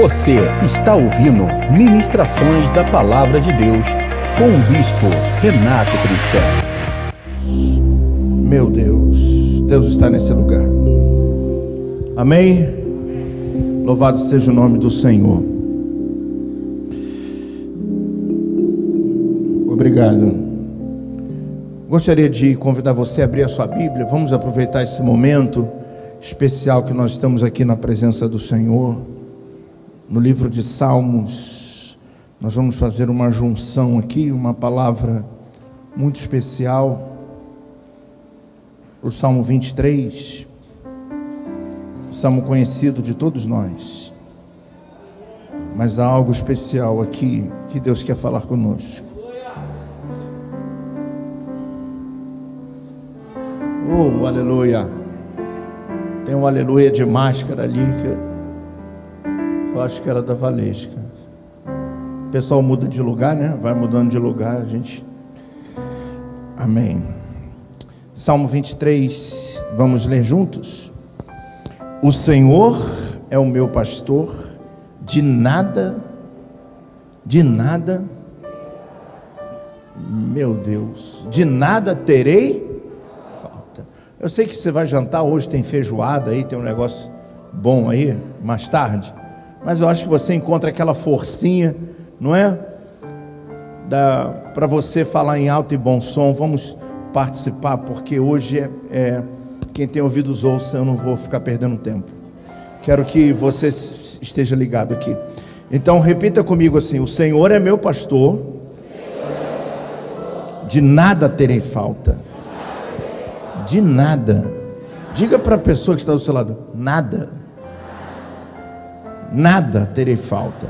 Você está ouvindo Ministrações da Palavra de Deus com o Bispo Renato Trinchel. Meu Deus, Deus está nesse lugar. Amém? Louvado seja o nome do Senhor. Obrigado. Gostaria de convidar você a abrir a sua Bíblia. Vamos aproveitar esse momento especial que nós estamos aqui na presença do Senhor. No livro de Salmos, nós vamos fazer uma junção aqui, uma palavra muito especial. O Salmo 23, salmo conhecido de todos nós. Mas há algo especial aqui que Deus quer falar conosco. Oh, aleluia. Tem um aleluia de máscara ali que eu acho que era da Valesca. O pessoal muda de lugar, né? Vai mudando de lugar, a gente. Amém. Salmo 23, vamos ler juntos? O Senhor é o meu pastor, de nada, de nada, meu Deus, de nada terei eu sei que você vai jantar, hoje tem feijoada aí, tem um negócio bom aí, mais tarde. Mas eu acho que você encontra aquela forcinha, não é? Para você falar em alto e bom som. Vamos participar, porque hoje é, é quem tem ouvidos ouça, eu não vou ficar perdendo tempo. Quero que você esteja ligado aqui. Então repita comigo assim: O Senhor é meu pastor, de nada terei falta de nada. Diga para a pessoa que está do seu lado: nada. Nada terei falta.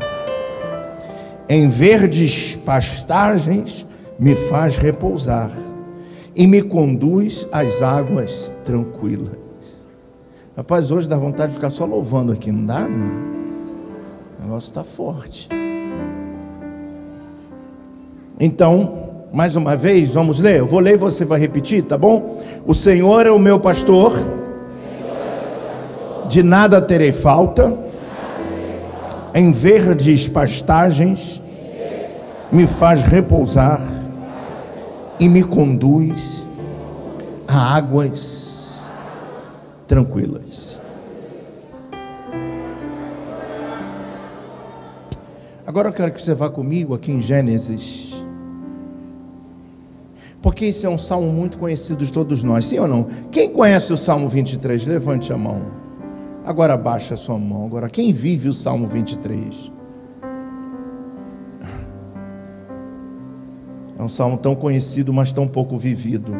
Em verdes pastagens me faz repousar e me conduz às águas tranquilas. Rapaz, hoje dá vontade de ficar só louvando aqui, não dá? Não? O negócio está forte. Então, mais uma vez, vamos ler? Eu vou ler e você vai repetir, tá bom? O Senhor é o meu pastor, de nada terei falta, em verdes pastagens me faz repousar e me conduz a águas tranquilas. Agora eu quero que você vá comigo aqui em Gênesis porque esse é um salmo muito conhecido de todos nós, sim ou não? Quem conhece o Salmo 23? Levante a mão. Agora baixa a sua mão. Agora, quem vive o Salmo 23? É um salmo tão conhecido, mas tão pouco vivido.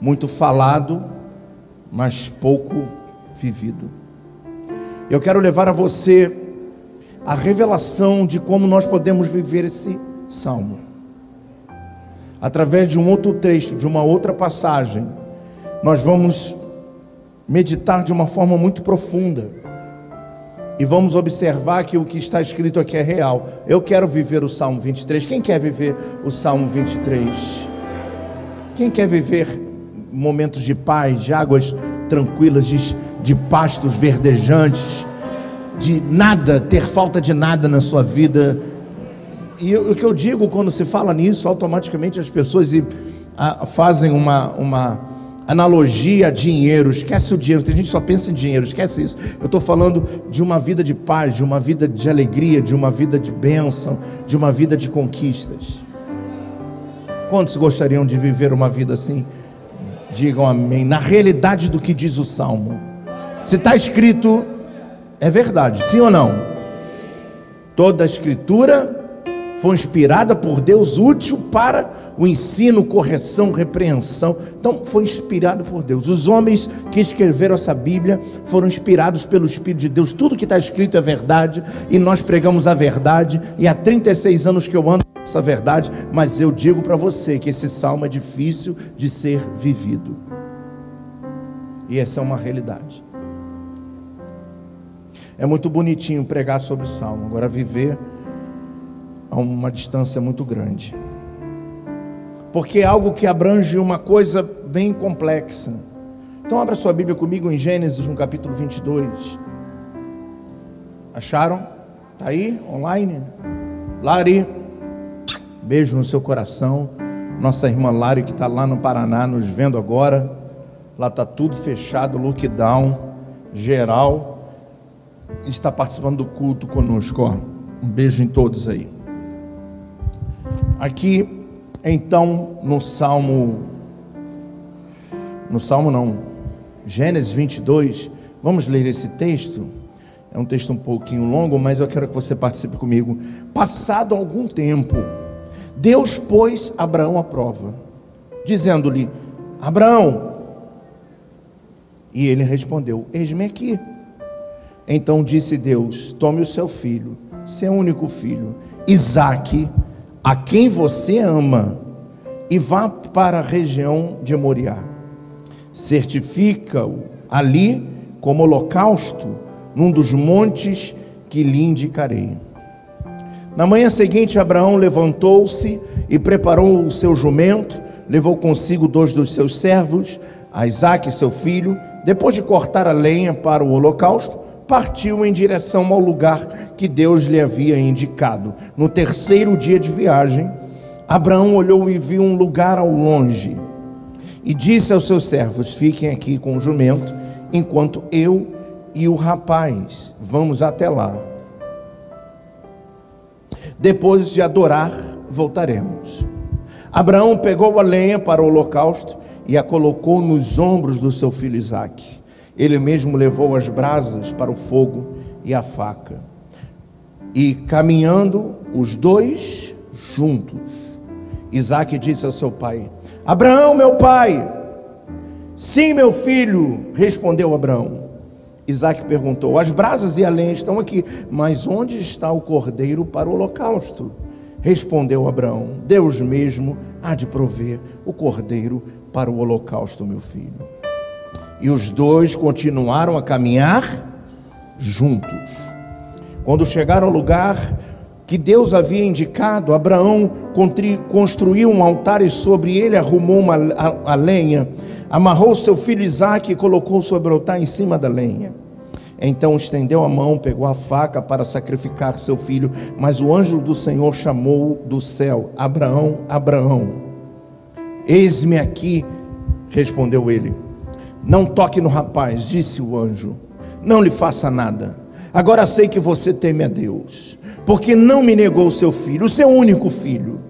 Muito falado, mas pouco vivido. Eu quero levar a você a revelação de como nós podemos viver esse salmo através de um outro trecho, de uma outra passagem, nós vamos meditar de uma forma muito profunda. E vamos observar que o que está escrito aqui é real. Eu quero viver o Salmo 23. Quem quer viver o Salmo 23? Quem quer viver momentos de paz, de águas tranquilas, de, de pastos verdejantes, de nada, ter falta de nada na sua vida? E o que eu digo quando se fala nisso, automaticamente as pessoas fazem uma, uma analogia a dinheiro, esquece o dinheiro, tem gente que só pensa em dinheiro, esquece isso. Eu estou falando de uma vida de paz, de uma vida de alegria, de uma vida de bênção, de uma vida de conquistas. Quantos gostariam de viver uma vida assim? Digam amém. Na realidade do que diz o Salmo. Se está escrito, é verdade, sim ou não? Toda a escritura foi inspirada por Deus, útil para o ensino, correção, repreensão. Então, foi inspirado por Deus. Os homens que escreveram essa Bíblia foram inspirados pelo Espírito de Deus. Tudo que está escrito é verdade e nós pregamos a verdade. E há 36 anos que eu ando essa verdade, mas eu digo para você que esse salmo é difícil de ser vivido. E essa é uma realidade. É muito bonitinho pregar sobre salmo, agora viver a uma distância muito grande. Porque é algo que abrange uma coisa bem complexa. Então, abra sua Bíblia comigo em Gênesis, no capítulo 22. Acharam? Tá aí, online? Lari, beijo no seu coração. Nossa irmã Lari, que está lá no Paraná, nos vendo agora. Lá está tudo fechado, lockdown geral. Está participando do culto conosco. Ó. Um beijo em todos aí. Aqui, então, no Salmo. No Salmo não. Gênesis 22. Vamos ler esse texto. É um texto um pouquinho longo, mas eu quero que você participe comigo. Passado algum tempo, Deus pôs Abraão à prova, dizendo-lhe: Abraão. E ele respondeu: Eis-me aqui. Então disse Deus: Tome o seu filho, seu único filho, Isaque, a quem você ama, e vá para a região de Moriá. Certifica-o ali como holocausto num dos montes que lhe indicarei. Na manhã seguinte, Abraão levantou-se e preparou o seu jumento, levou consigo dois dos seus servos, a Isaac, seu filho. Depois de cortar a lenha para o holocausto, partiu em direção ao lugar que Deus lhe havia indicado. No terceiro dia de viagem, Abraão olhou e viu um lugar ao longe e disse aos seus servos: Fiquem aqui com o jumento, enquanto eu e o rapaz. Vamos até lá. Depois de adorar, voltaremos. Abraão pegou a lenha para o holocausto e a colocou nos ombros do seu filho Isaque. Ele mesmo levou as brasas para o fogo e a faca. E caminhando os dois juntos, Isaque disse ao seu pai: Abraão, meu pai. Sim, meu filho, respondeu Abraão. Isaac perguntou: As brasas e a lenha estão aqui, mas onde está o cordeiro para o holocausto? Respondeu Abraão: Deus mesmo há de prover o cordeiro para o holocausto, meu filho. E os dois continuaram a caminhar juntos. Quando chegaram ao lugar que Deus havia indicado, Abraão construiu um altar e sobre ele arrumou uma, a, a lenha amarrou seu filho Isaque e colocou sobre o altar em cima da lenha. Então estendeu a mão, pegou a faca para sacrificar seu filho, mas o anjo do Senhor chamou do céu: Abraão, Abraão. Eis-me aqui, respondeu ele. Não toque no rapaz, disse o anjo. Não lhe faça nada. Agora sei que você teme a Deus, porque não me negou seu filho, o seu único filho.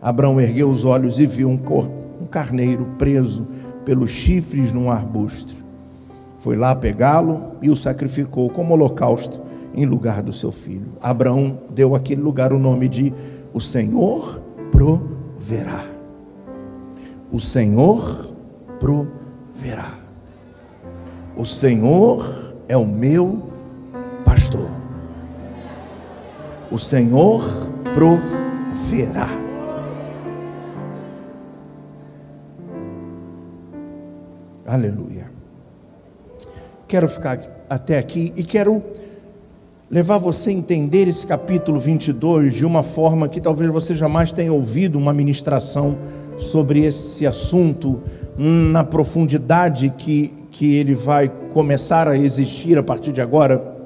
Abraão ergueu os olhos e viu um, um carneiro preso pelos chifres num arbusto. Foi lá pegá-lo e o sacrificou como holocausto em lugar do seu filho. Abraão deu àquele lugar o nome de O Senhor proverá. O Senhor proverá. O Senhor é o meu pastor. O Senhor proverá. Aleluia. Quero ficar até aqui e quero levar você a entender esse capítulo 22 de uma forma que talvez você jamais tenha ouvido uma ministração sobre esse assunto na profundidade que, que ele vai começar a existir a partir de agora.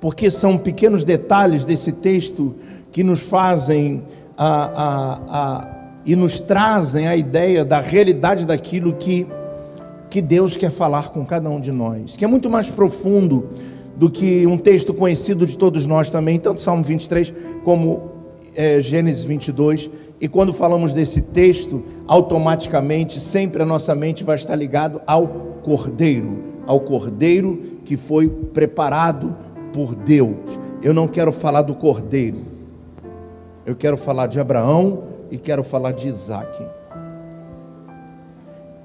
Porque são pequenos detalhes desse texto que nos fazem a, a, a, e nos trazem a ideia da realidade daquilo que que Deus quer falar com cada um de nós, que é muito mais profundo do que um texto conhecido de todos nós também, tanto Salmo 23 como é, Gênesis 22. E quando falamos desse texto, automaticamente, sempre a nossa mente vai estar ligado ao Cordeiro, ao Cordeiro que foi preparado por Deus. Eu não quero falar do Cordeiro, eu quero falar de Abraão e quero falar de Isaac.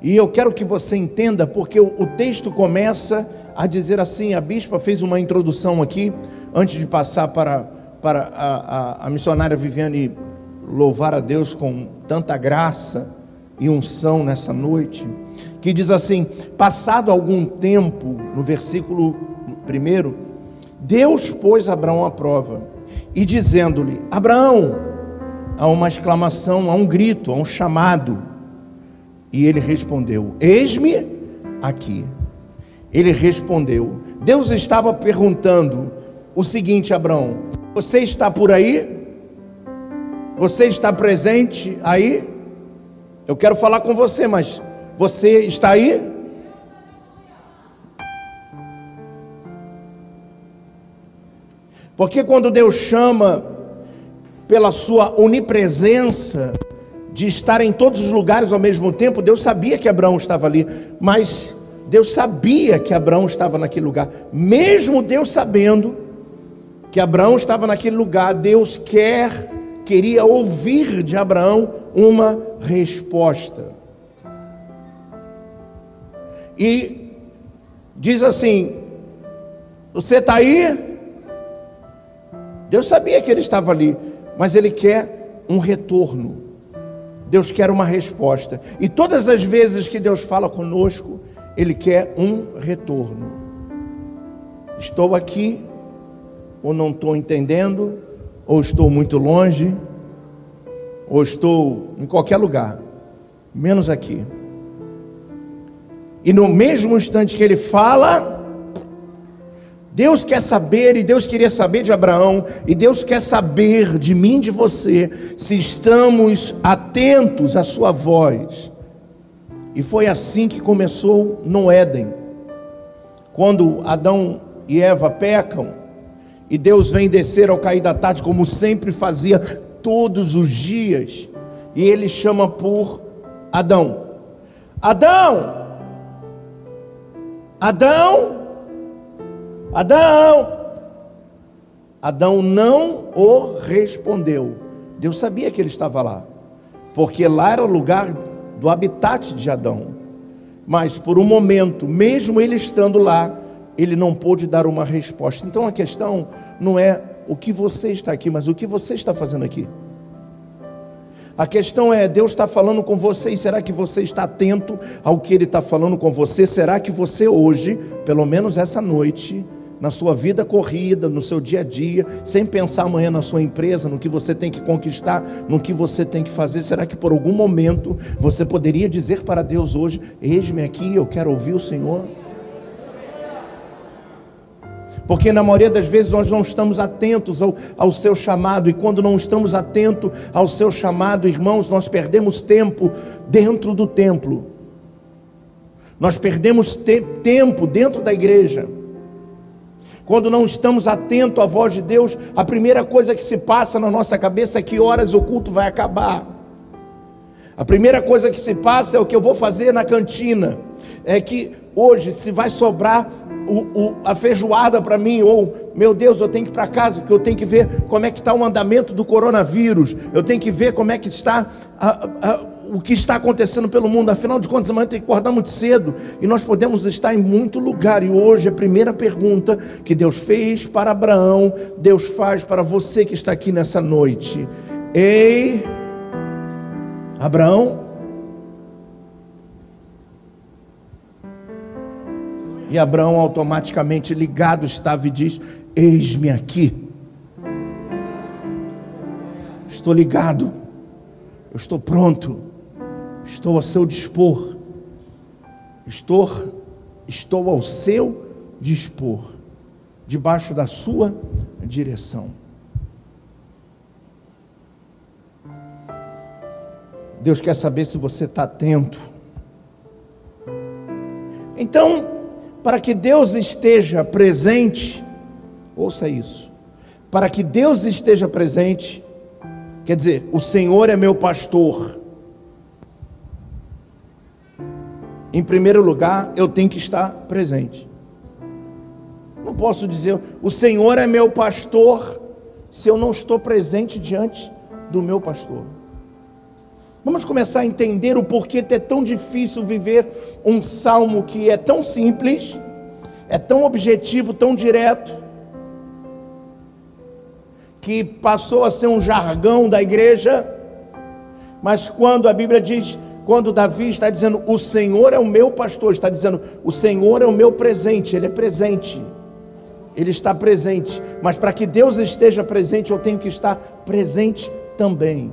E eu quero que você entenda, porque o, texto começa a dizer assim: a bispa fez uma introdução aqui, antes de passar para, para a, a, a missionária Viviane louvar a Deus com tanta graça e unção nessa noite, que diz assim: passado algum tempo, no versículo primeiro, Deus pôs Abraão à prova, e dizendo-lhe: Abraão, há uma exclamação, há um grito, há um chamado. E ele respondeu: Eis-me aqui. Ele respondeu. Deus estava perguntando: o seguinte, Abraão: Você está por aí? Você está presente aí? Eu quero falar com você, mas você está aí? Porque quando Deus chama pela sua onipresença, de estar em todos os lugares ao mesmo tempo, Deus sabia que Abraão estava ali, mas Deus sabia que Abraão estava naquele lugar, mesmo Deus sabendo que Abraão estava naquele lugar, Deus quer, queria ouvir de Abraão uma resposta. E diz assim: Você está aí? Deus sabia que ele estava ali, mas ele quer um retorno. Deus quer uma resposta. E todas as vezes que Deus fala conosco, Ele quer um retorno. Estou aqui, ou não estou entendendo, ou estou muito longe, ou estou em qualquer lugar, menos aqui. E no mesmo instante que Ele fala, Deus quer saber, e Deus queria saber de Abraão, e Deus quer saber de mim, de você, se estamos atentos à Sua voz. E foi assim que começou no Éden, quando Adão e Eva pecam, e Deus vem descer ao cair da tarde, como sempre fazia todos os dias, e Ele chama por Adão: Adão! Adão! Adão! Adão não o respondeu. Deus sabia que ele estava lá, porque lá era o lugar do habitat de Adão. Mas por um momento, mesmo ele estando lá, ele não pôde dar uma resposta. Então a questão não é o que você está aqui, mas o que você está fazendo aqui. A questão é: Deus está falando com você e será que você está atento ao que Ele está falando com você? Será que você hoje, pelo menos essa noite, na sua vida corrida, no seu dia a dia, sem pensar amanhã na sua empresa, no que você tem que conquistar, no que você tem que fazer? Será que por algum momento você poderia dizer para Deus hoje: Eis-me aqui, eu quero ouvir o Senhor? Porque na maioria das vezes nós não estamos atentos ao, ao seu chamado, e quando não estamos atentos ao seu chamado, irmãos, nós perdemos tempo dentro do templo, nós perdemos te tempo dentro da igreja. Quando não estamos atentos à voz de Deus, a primeira coisa que se passa na nossa cabeça é que horas o culto vai acabar. A primeira coisa que se passa é o que eu vou fazer na cantina. É que hoje, se vai sobrar o, o, a feijoada para mim, ou meu Deus, eu tenho que ir para casa, porque eu tenho que ver como é que está o andamento do coronavírus, eu tenho que ver como é que está a, a, o que está acontecendo pelo mundo. Afinal de contas, amanhã tem que acordar muito cedo e nós podemos estar em muito lugar. E hoje a primeira pergunta que Deus fez para Abraão, Deus faz para você que está aqui nessa noite. Ei, Abraão. E Abraão automaticamente ligado estava e diz: Eis-me aqui. Estou ligado. Eu estou pronto. Estou a seu dispor. Estou, estou ao seu dispor, debaixo da sua direção. Deus quer saber se você está atento. Então, para que Deus esteja presente, ouça isso. Para que Deus esteja presente, quer dizer, o Senhor é meu pastor Em primeiro lugar, eu tenho que estar presente. Não posso dizer, o Senhor é meu pastor, se eu não estou presente diante do meu pastor. Vamos começar a entender o porquê é tão difícil viver um salmo que é tão simples, é tão objetivo, tão direto, que passou a ser um jargão da igreja, mas quando a Bíblia diz quando Davi está dizendo, o Senhor é o meu pastor, está dizendo, o Senhor é o meu presente, Ele é presente, Ele está presente, mas para que Deus esteja presente, eu tenho que estar presente também,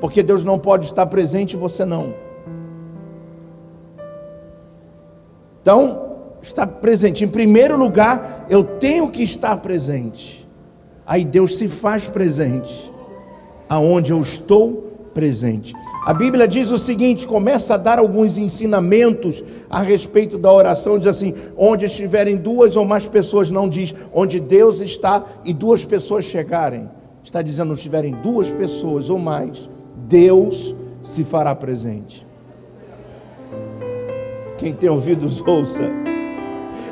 porque Deus não pode estar presente e você não. Então, estar presente. Em primeiro lugar, eu tenho que estar presente. Aí Deus se faz presente aonde eu estou presente. A Bíblia diz o seguinte: começa a dar alguns ensinamentos a respeito da oração. Diz assim: onde estiverem duas ou mais pessoas, não diz onde Deus está e duas pessoas chegarem. Está dizendo: onde estiverem duas pessoas ou mais, Deus se fará presente. Quem tem ouvidos, ouça.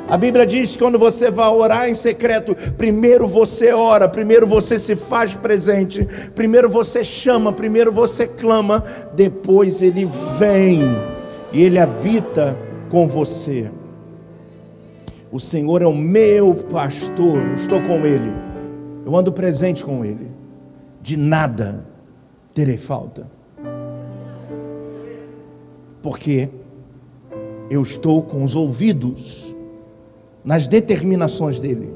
A Bíblia diz que quando você vai orar em secreto, primeiro você ora, primeiro você se faz presente, primeiro você chama, primeiro você clama, depois ele vem e ele habita com você. O Senhor é o meu pastor, eu estou com ele, eu ando presente com ele, de nada terei falta, porque eu estou com os ouvidos nas determinações dele.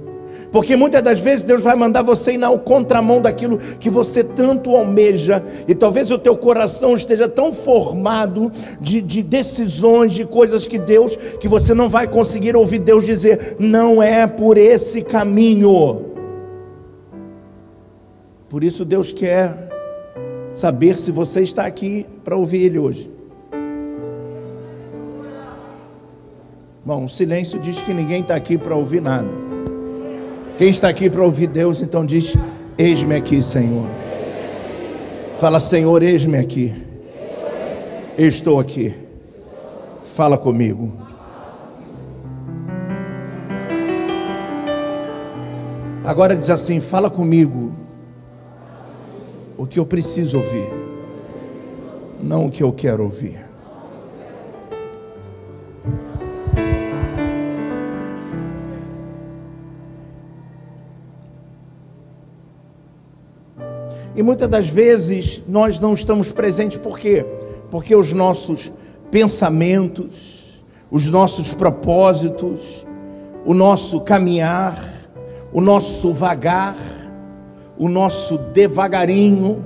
Porque muitas das vezes Deus vai mandar você ir na contramão daquilo que você tanto almeja, e talvez o teu coração esteja tão formado de, de, decisões, de coisas que Deus, que você não vai conseguir ouvir Deus dizer, não é por esse caminho. Por isso Deus quer saber se você está aqui para ouvir Ele hoje. Bom, o silêncio diz que ninguém está aqui para ouvir nada. Quem está aqui para ouvir Deus, então diz: Eis-me aqui, Senhor. Fala, Senhor, eis-me aqui. estou aqui. Fala comigo. Agora diz assim: fala comigo o que eu preciso ouvir, não o que eu quero ouvir. E muitas das vezes nós não estamos presentes por quê? Porque os nossos pensamentos, os nossos propósitos, o nosso caminhar, o nosso vagar, o nosso devagarinho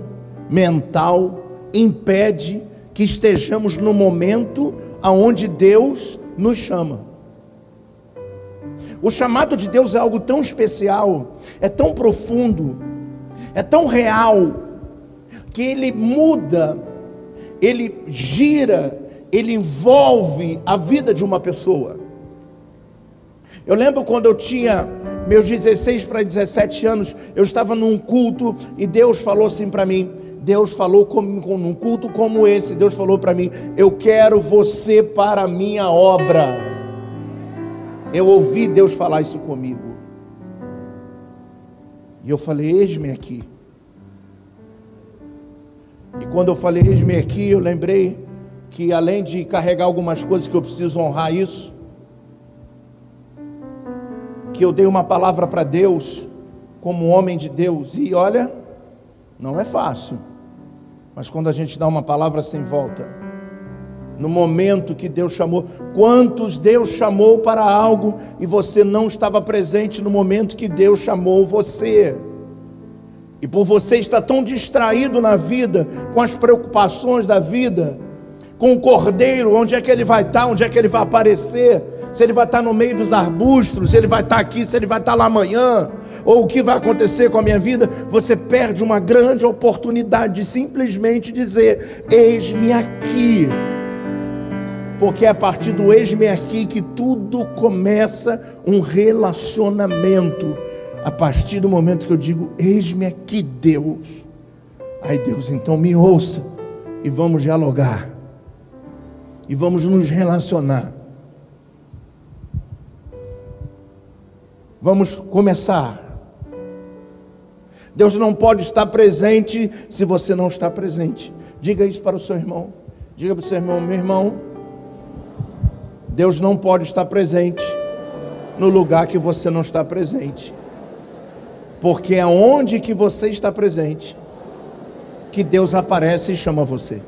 mental impede que estejamos no momento aonde Deus nos chama. O chamado de Deus é algo tão especial, é tão profundo, é tão real que ele muda, ele gira, ele envolve a vida de uma pessoa. Eu lembro quando eu tinha meus 16 para 17 anos, eu estava num culto e Deus falou assim para mim. Deus falou comigo num culto como esse. Deus falou para mim: Eu quero você para a minha obra. Eu ouvi Deus falar isso comigo. E eu falei: Eis-me aqui. E quando eu falei: Eis-me aqui, eu lembrei que além de carregar algumas coisas que eu preciso honrar isso, que eu dei uma palavra para Deus, como homem de Deus, e olha, não é fácil, mas quando a gente dá uma palavra sem volta, no momento que Deus chamou, quantos Deus chamou para algo e você não estava presente no momento que Deus chamou você. E por você estar tão distraído na vida, com as preocupações da vida, com o cordeiro, onde é que ele vai estar, onde é que ele vai aparecer, se ele vai estar no meio dos arbustos, se ele vai estar aqui, se ele vai estar lá amanhã, ou o que vai acontecer com a minha vida, você perde uma grande oportunidade de simplesmente dizer: Eis-me aqui porque é a partir do eis-me aqui que tudo começa um relacionamento. A partir do momento que eu digo, eis-me aqui, Deus. Aí Deus, então me ouça e vamos dialogar. E vamos nos relacionar. Vamos começar. Deus não pode estar presente se você não está presente. Diga isso para o seu irmão. Diga para o seu irmão, meu irmão, Deus não pode estar presente no lugar que você não está presente. Porque é onde que você está presente que Deus aparece e chama você.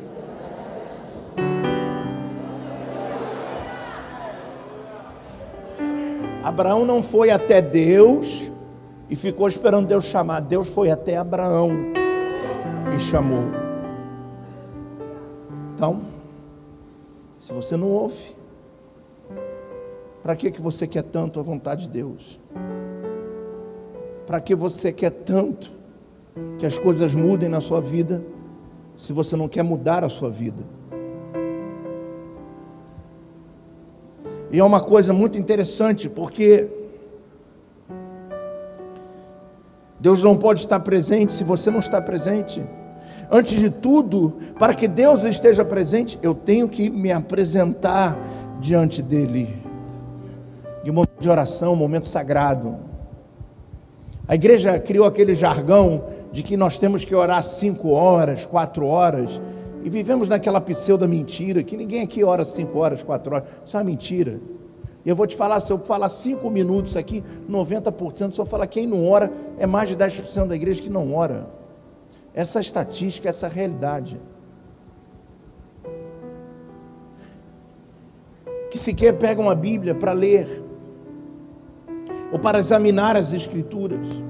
Abraão não foi até Deus e ficou esperando Deus chamar. Deus foi até Abraão e chamou. Então, se você não ouve, Para que, que você quer tanto a vontade de Deus? Para que você quer tanto que as coisas mudem na sua vida, se você não quer mudar a sua vida? E é uma coisa muito interessante, porque Deus não pode estar presente se você não está presente. Antes de tudo, para que Deus esteja presente, eu tenho que me apresentar diante dEle. De um momento de oração, um momento sagrado. A igreja criou aquele jargão de que nós temos que orar cinco horas, quatro horas, e vivemos naquela pseudo mentira, que ninguém aqui ora cinco horas, quatro horas. Isso é uma mentira. E eu vou te falar, se eu falar cinco minutos aqui, 90%, se eu falar quem não ora, é mais de 10% da igreja que não ora. Essa estatística, essa realidade. Que sequer pega uma Bíblia para ler, ou para examinar as Escrituras,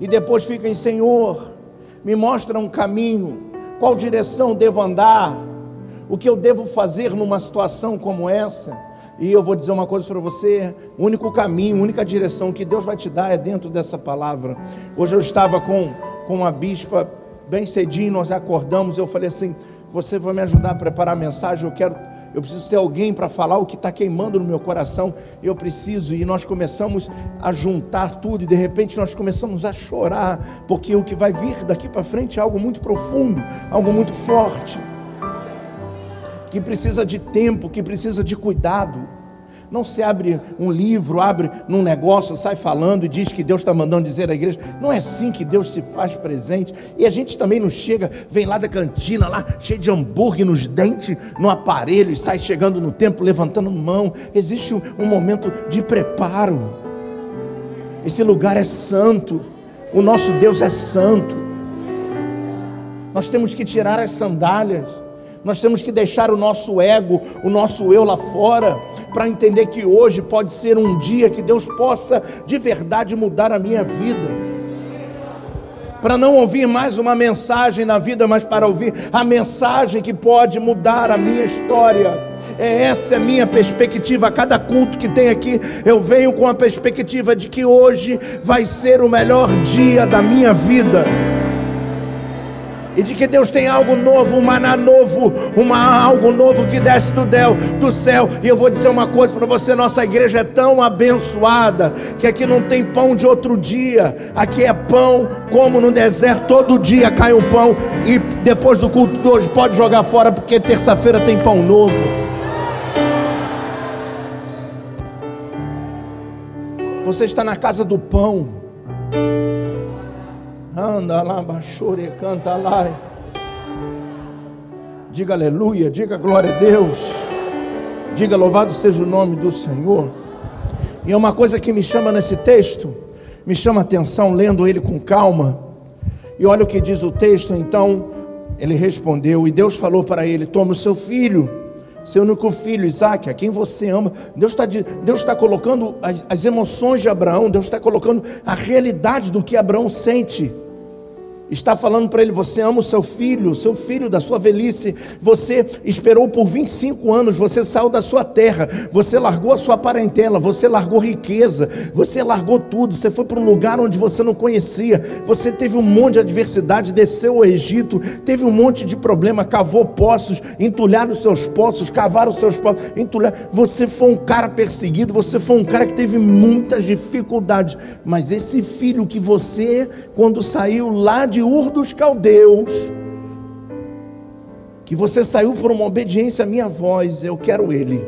e depois fica em Senhor, me mostra um caminho, qual direção devo andar, o que eu devo fazer numa situação como essa. E eu vou dizer uma coisa para você: o único caminho, a única direção que Deus vai te dar é dentro dessa palavra. Hoje eu estava com, com uma bispa, bem cedinho, nós acordamos. Eu falei assim: Você vai me ajudar a preparar a mensagem? Eu quero, eu preciso ter alguém para falar o que está queimando no meu coração. Eu preciso. E nós começamos a juntar tudo, e de repente nós começamos a chorar, porque o que vai vir daqui para frente é algo muito profundo, algo muito forte que precisa de tempo, que precisa de cuidado. Não se abre um livro, abre num negócio, sai falando e diz que Deus está mandando dizer à igreja. Não é assim que Deus se faz presente. E a gente também não chega, vem lá da cantina, lá cheio de hambúrguer nos dentes, no aparelho, e sai chegando no templo levantando mão. Existe um, momento de preparo. Esse lugar é santo. O nosso Deus é santo. Nós temos que tirar as sandálias nós temos que deixar o nosso ego, o nosso eu lá fora, para entender que hoje pode ser um dia que Deus possa de verdade mudar a minha vida. Para não ouvir mais uma mensagem na vida, mas para ouvir a mensagem que pode mudar a minha história. É essa é a minha perspectiva. A cada culto que tem aqui, eu venho com a perspectiva de que hoje vai ser o melhor dia da minha vida e de que Deus tem algo novo, um maná novo, uma, algo novo que desce do, del, do céu. E eu vou dizer uma coisa para você: nossa igreja é tão abençoada que aqui não tem pão de outro dia, aqui é pão como no deserto, todo dia cai um pão, e depois do culto de hoje pode jogar fora, porque terça-feira tem pão novo. Você está na casa do pão. Anda lá, baixore, canta lá. Diga aleluia, diga glória a Deus. Diga louvado seja o nome do Senhor. E é uma coisa que me chama nesse texto, me chama a atenção lendo ele com calma. E olha o que diz o texto, então ele respondeu, e Deus falou para ele: Toma o seu filho, seu único filho, Isaac, a quem você ama. Deus está Deus tá colocando as, as emoções de Abraão, Deus está colocando a realidade do que Abraão sente está falando para ele: você ama o seu filho, o seu filho da sua velhice. Você esperou por 25 anos, você saiu da sua terra, você largou a sua parentela, você largou riqueza, você largou tudo. Você foi para um lugar onde você não conhecia. Você teve um monte de adversidade, desceu ao Egito, teve um monte de problema, cavou poços, entulharam os seus poços, cavaram os seus poços, entulharam. Você foi um cara perseguido, você foi um cara que teve muitas dificuldades. Mas esse filho que você, quando saiu lá de de Ur dos Caldeus, que você saiu por uma obediência à minha voz, eu quero ele.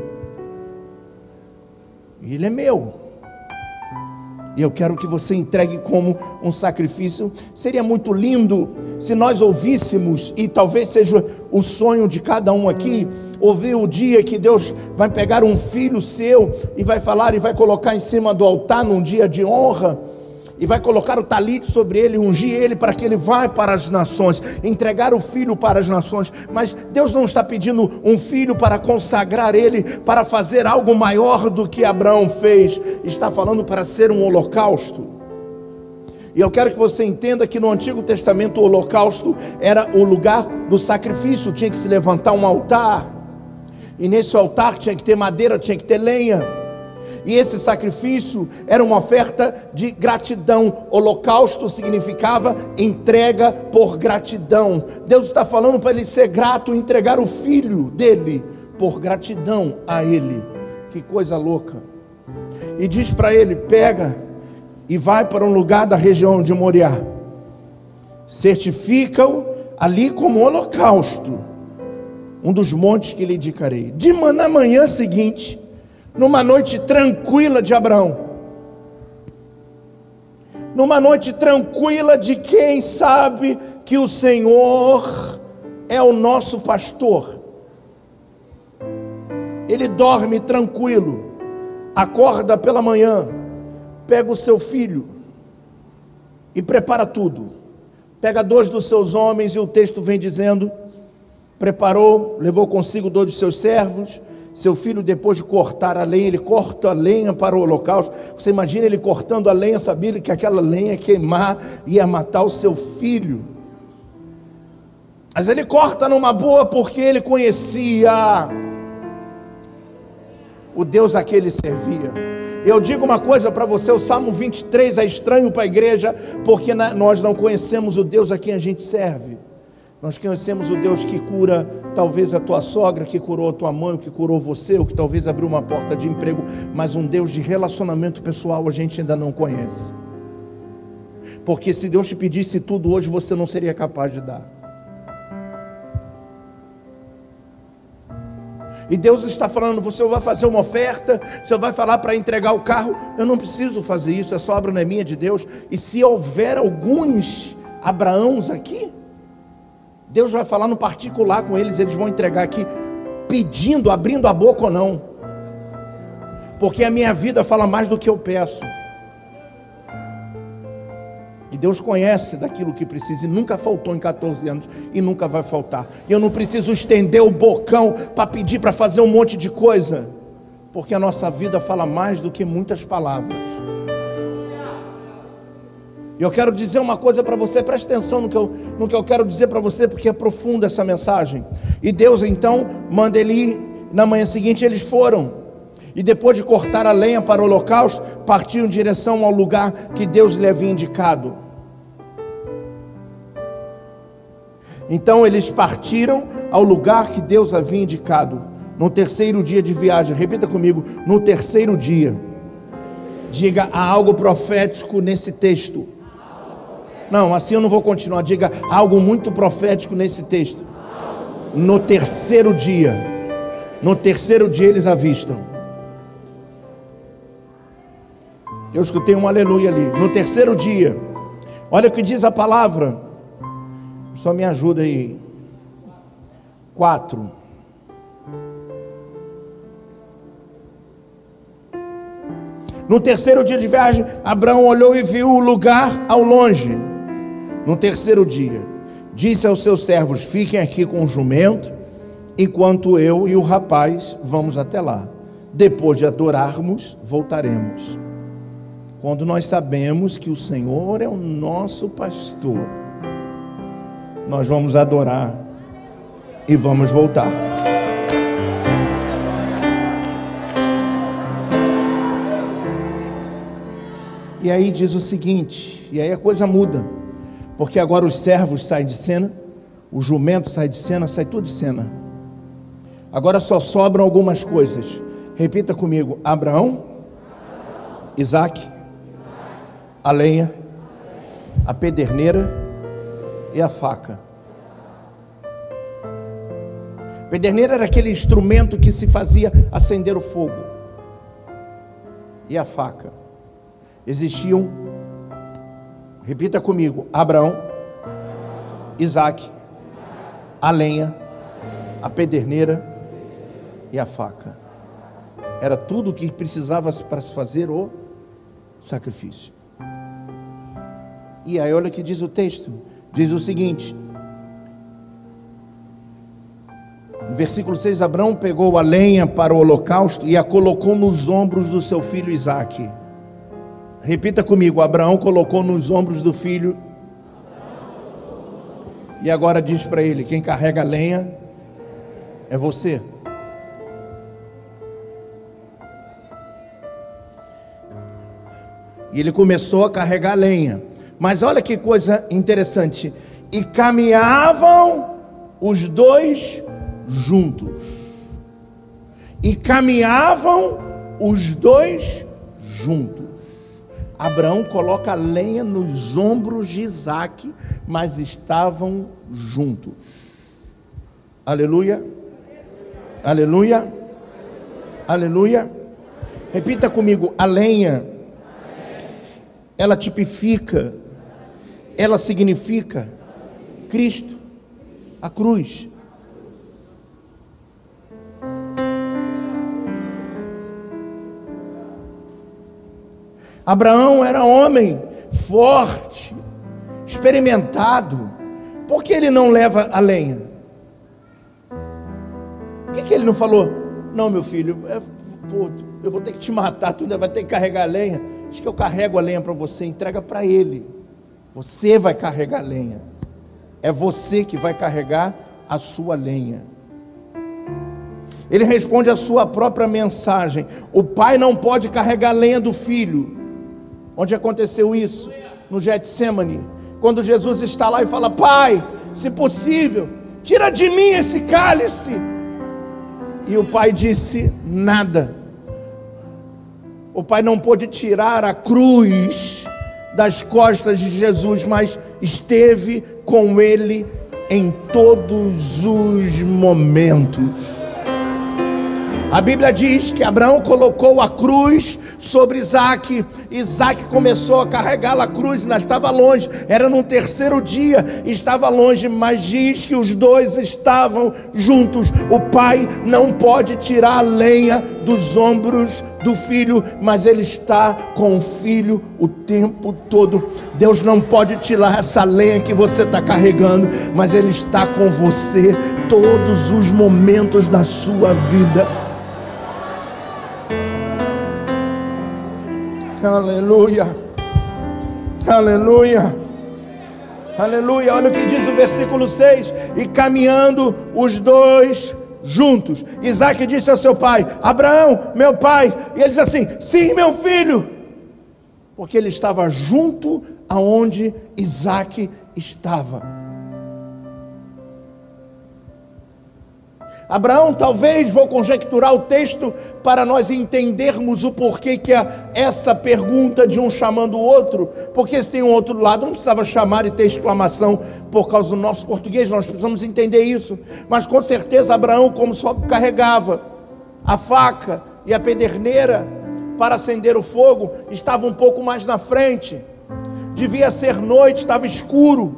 Ele é meu. E eu quero que você entregue como um sacrifício. Seria muito lindo se nós ouvíssemos, e talvez seja o sonho de cada um aqui, ouvir o dia que Deus vai pegar um filho seu e vai falar e vai colocar em cima do altar num dia de honra e vai colocar o talite sobre ele, ungir ele para que ele vá para as nações, entregar o filho para as nações. Mas Deus não está pedindo um filho para consagrar ele, para fazer algo maior do que Abraão fez, está falando para ser um holocausto. E eu quero que você entenda que no Antigo Testamento o holocausto era o lugar do sacrifício, tinha que se levantar um altar, e nesse altar tinha que ter madeira, tinha que ter lenha. E esse sacrifício era uma oferta de gratidão. Holocausto significava entrega por gratidão. Deus está falando para ele ser grato, entregar o filho dele por gratidão a ele. Que coisa louca. E diz para ele: pega e vai para um lugar da região de Moriá. Certifica-o ali como holocausto, um dos montes que lhe indicarei. De na manhã seguinte, numa noite tranquila de Abraão, numa noite tranquila de quem sabe que o Senhor é o nosso pastor. Ele dorme tranquilo, acorda pela manhã, pega o seu filho e prepara tudo. Pega dois dos seus homens, e o texto vem dizendo: preparou, levou consigo dois de seus servos, seu filho, depois de cortar a lenha, ele corta a lenha para o holocausto. Você imagina ele cortando a lenha, sabia que aquela lenha queimar ia matar o seu filho. Mas ele corta numa boa porque ele conhecia o Deus a que ele servia. Eu digo uma coisa para você: o Salmo 23 é estranho para a igreja, porque nós não conhecemos o Deus a quem a gente serve. Nós conhecemos o Deus que cura talvez a tua sogra, que curou a tua mãe, que curou você, o que talvez abriu uma porta de emprego, mas um Deus de relacionamento pessoal a gente ainda não conhece. Porque se Deus te pedisse tudo hoje, você não seria capaz de dar. E Deus está falando: você vai fazer uma oferta, você vai falar para entregar o carro. Eu não preciso fazer isso, essa obra não é minha de Deus. E se houver alguns Abraãos aqui, Deus vai falar no particular com eles, eles vão entregar aqui, pedindo, abrindo a boca ou não, porque a minha vida fala mais do que eu peço. E Deus conhece daquilo que precisa, e nunca faltou em 14 anos, e nunca vai faltar. E eu não preciso estender o bocão para pedir para fazer um monte de coisa, porque a nossa vida fala mais do que muitas palavras. E eu quero dizer uma coisa para você, preste atenção no que, eu, no que eu quero dizer para você, porque é profunda essa mensagem. E Deus então manda ele na manhã seguinte eles foram. E depois de cortar a lenha para o holocausto, partiram em direção ao lugar que Deus lhe havia indicado. Então eles partiram ao lugar que Deus havia indicado. No terceiro dia de viagem, repita comigo: no terceiro dia. Diga, há algo profético nesse texto. Não, assim eu não vou continuar. Diga algo muito profético nesse texto. No terceiro dia, no terceiro dia eles avistam. Eu escutei um aleluia ali. No terceiro dia, olha o que diz a palavra. Só me ajuda aí. Quatro. No terceiro dia de viagem, Abraão olhou e viu o lugar ao longe. No terceiro dia, disse aos seus servos: Fiquem aqui com o jumento, enquanto eu e o rapaz vamos até lá. Depois de adorarmos, voltaremos. Quando nós sabemos que o Senhor é o nosso pastor, nós vamos adorar e vamos voltar. E aí diz o seguinte, e aí a coisa muda. Porque agora os servos saem de cena, o jumento sai de cena, sai tudo de cena. Agora só sobram algumas coisas. Repita comigo: Abraão, Isaac, a lenha, a pederneira e a faca. Pederneira era aquele instrumento que se fazia acender o fogo. E a faca. Existiam Repita comigo: Abraão, Isaac, a lenha, a pederneira e a faca. Era tudo o que precisava para se fazer o sacrifício. E aí, olha o que diz o texto: diz o seguinte. No versículo 6, Abraão pegou a lenha para o holocausto e a colocou nos ombros do seu filho Isaque. Repita comigo: Abraão colocou nos ombros do filho. E agora diz para ele: quem carrega a lenha é você. E ele começou a carregar lenha. Mas olha que coisa interessante. E caminhavam os dois juntos. E caminhavam os dois juntos. Abraão coloca lenha nos ombros de Isaac, mas estavam juntos. Aleluia. Aleluia. Aleluia. Repita comigo: a lenha, ela tipifica, ela significa Cristo, a cruz. Abraão era homem forte, experimentado. Por que ele não leva a lenha? Por que, que ele não falou? Não, meu filho, é, eu vou ter que te matar, tu ainda vai ter que carregar a lenha. Acho que eu carrego a lenha para você, entrega para ele. Você vai carregar a lenha. É você que vai carregar a sua lenha. Ele responde a sua própria mensagem. O pai não pode carregar a lenha do filho. Onde aconteceu isso? No Getsemane. Quando Jesus está lá e fala: Pai, se possível, tira de mim esse cálice. E o pai disse: Nada. O pai não pôde tirar a cruz das costas de Jesus, mas esteve com ele em todos os momentos. A Bíblia diz que Abraão colocou a cruz sobre Isaac. Isaac começou a carregá-la a cruz, ainda estava longe, era no terceiro dia, estava longe, mas diz que os dois estavam juntos. O pai não pode tirar a lenha dos ombros do filho, mas ele está com o filho o tempo todo. Deus não pode tirar essa lenha que você está carregando, mas ele está com você todos os momentos da sua vida. Aleluia. Aleluia. Aleluia. Olha o que diz o versículo 6: E caminhando os dois juntos, Isaac disse ao seu pai: Abraão, meu pai. E ele diz assim: Sim, meu filho. Porque ele estava junto aonde Isaac estava. Abraão, talvez vou conjecturar o texto para nós entendermos o porquê que é essa pergunta de um chamando o outro, porque se tem um outro lado, não precisava chamar e ter exclamação por causa do nosso português, nós precisamos entender isso. Mas com certeza Abraão, como só carregava a faca e a pederneira para acender o fogo, estava um pouco mais na frente. Devia ser noite, estava escuro.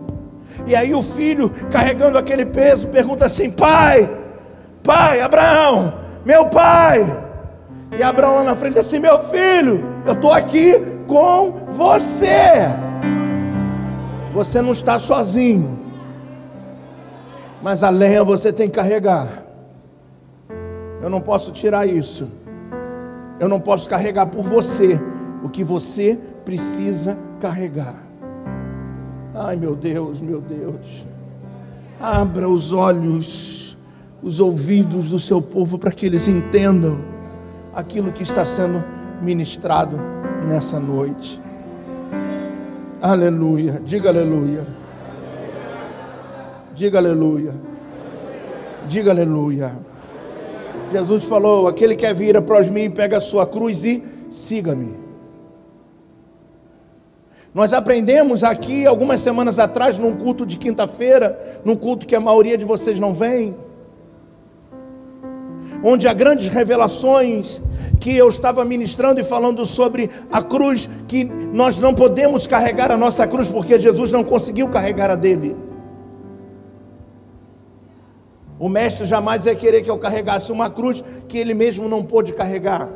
E aí o filho, carregando aquele peso, pergunta assim: "Pai, Pai, Abraão, meu pai. E Abraão lá na frente assim: Meu filho, eu estou aqui com você. Você não está sozinho, mas a lenha você tem que carregar. Eu não posso tirar isso. Eu não posso carregar por você o que você precisa carregar. Ai, meu Deus, meu Deus. Abra os olhos os ouvidos do seu povo para que eles entendam aquilo que está sendo ministrado nessa noite. Aleluia. Diga aleluia. Diga aleluia. Diga aleluia. Jesus falou: aquele que quer vir após mim, pega a sua cruz e siga-me. Nós aprendemos aqui algumas semanas atrás, num culto de quinta-feira, num culto que a maioria de vocês não vem onde há grandes revelações que eu estava ministrando e falando sobre a cruz, que nós não podemos carregar a nossa cruz porque Jesus não conseguiu carregar a dele. O mestre jamais ia querer que eu carregasse uma cruz que ele mesmo não pôde carregar.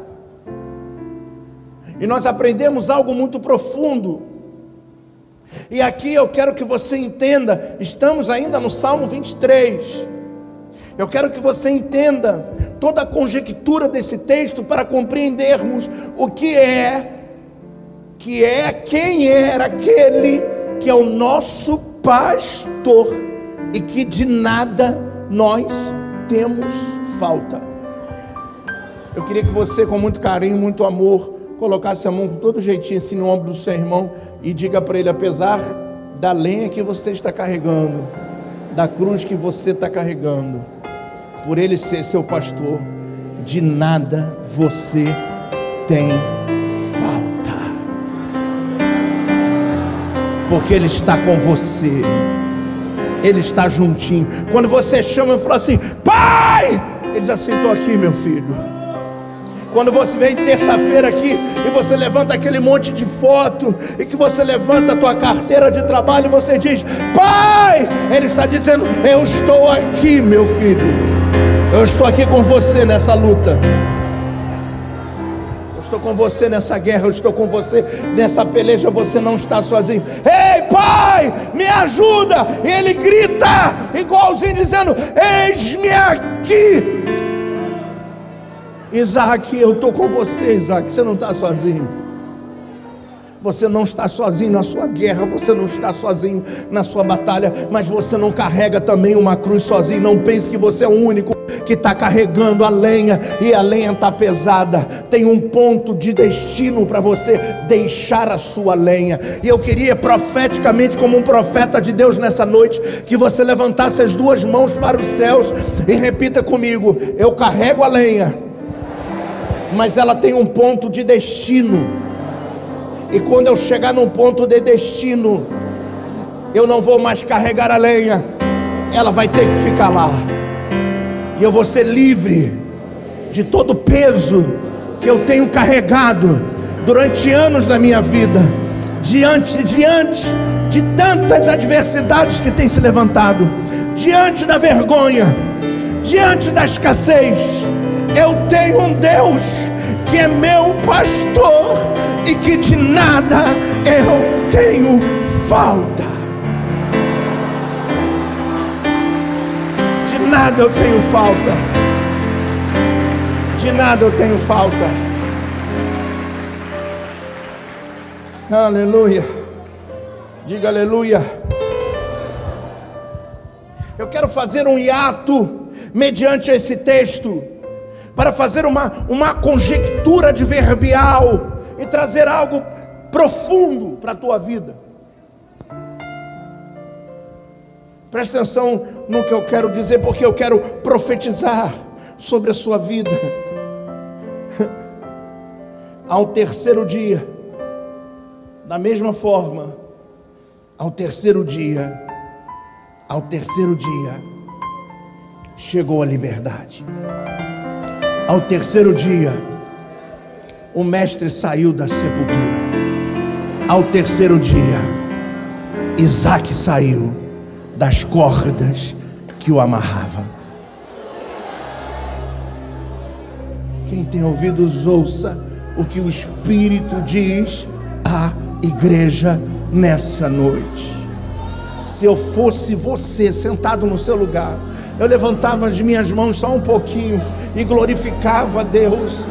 E nós aprendemos algo muito profundo. E aqui eu quero que você entenda, estamos ainda no Salmo 23. Eu quero que você entenda toda a conjectura desse texto para compreendermos o que é, que é quem era aquele que é o nosso pastor e que de nada nós temos falta. Eu queria que você, com muito carinho, muito amor, colocasse a mão com todo jeitinho assim no ombro do seu irmão e diga para ele: apesar da lenha que você está carregando, da cruz que você está carregando, por ele ser seu pastor, de nada você tem falta, porque ele está com você. Ele está juntinho. Quando você chama e fala assim, pai, ele já sentou aqui, meu filho. Quando você vem terça-feira aqui e você levanta aquele monte de foto e que você levanta a tua carteira de trabalho e você diz: "Pai!", ele está dizendo: "Eu estou aqui, meu filho. Eu estou aqui com você nessa luta." estou com você nessa guerra, eu estou com você nessa peleja, você não está sozinho. Ei, pai, me ajuda! E ele grita, igualzinho dizendo: Eis-me aqui. Isaac, eu estou com você, Isaac, você não está sozinho. Você não está sozinho na sua guerra, você não está sozinho na sua batalha, mas você não carrega também uma cruz sozinho. Não pense que você é o único que está carregando a lenha e a lenha está pesada. Tem um ponto de destino para você deixar a sua lenha. E eu queria profeticamente, como um profeta de Deus nessa noite, que você levantasse as duas mãos para os céus e repita comigo: Eu carrego a lenha, mas ela tem um ponto de destino. E quando eu chegar num ponto de destino, eu não vou mais carregar a lenha, ela vai ter que ficar lá. E eu vou ser livre de todo o peso que eu tenho carregado durante anos da minha vida, diante diante de tantas adversidades que têm se levantado, diante da vergonha, diante da escassez. Eu tenho um Deus que é meu pastor e que de nada eu tenho falta. Nada eu tenho falta. De nada eu tenho falta. Aleluia. Diga aleluia. Eu quero fazer um hiato mediante esse texto para fazer uma, uma conjectura adverbial e trazer algo profundo para a tua vida. Presta atenção no que eu quero dizer, porque eu quero profetizar sobre a sua vida. Ao terceiro dia, da mesma forma, ao terceiro dia, ao terceiro dia, chegou a liberdade. Ao terceiro dia, o mestre saiu da sepultura. Ao terceiro dia, Isaac saiu das cordas que o amarravam. Quem tem ouvidos, ouça o que o Espírito diz à igreja nessa noite. Se eu fosse você sentado no seu lugar, eu levantava as minhas mãos só um pouquinho e glorificava a Deus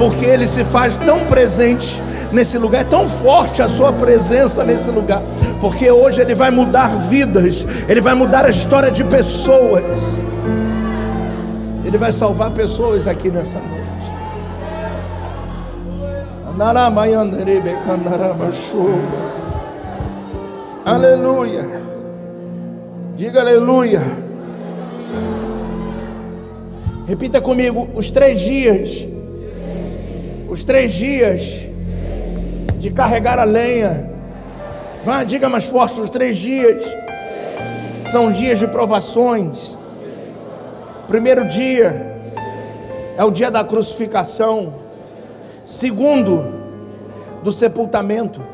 porque Ele se faz tão presente nesse lugar, é tão forte a Sua presença nesse lugar, porque hoje Ele vai mudar vidas, Ele vai mudar a história de pessoas, Ele vai salvar pessoas aqui nessa noite. Aleluia. Diga aleluia. Repita comigo: os três dias os três dias de carregar a lenha. Vai, diga mais forte: os três dias são dias de provações. Primeiro dia é o dia da crucificação. Segundo, do sepultamento.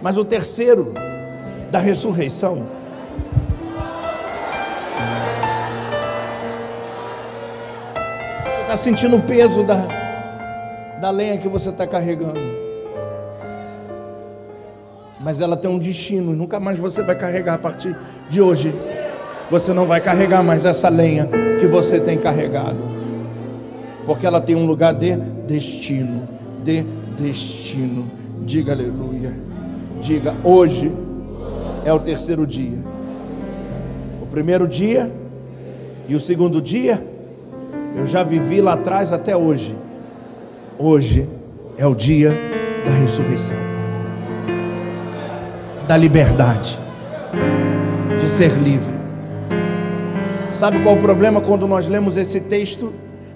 Mas o terceiro, da ressurreição. Você está sentindo o peso da da lenha que você está carregando. Mas ela tem um destino, nunca mais você vai carregar a partir de hoje. Você não vai carregar mais essa lenha que você tem carregado. Porque ela tem um lugar de destino. De destino. Diga aleluia. Diga, hoje é o terceiro dia. O primeiro dia e o segundo dia, eu já vivi lá atrás até hoje. Hoje é o dia da ressurreição, da liberdade, de ser livre. Sabe qual o problema quando nós lemos esse texto?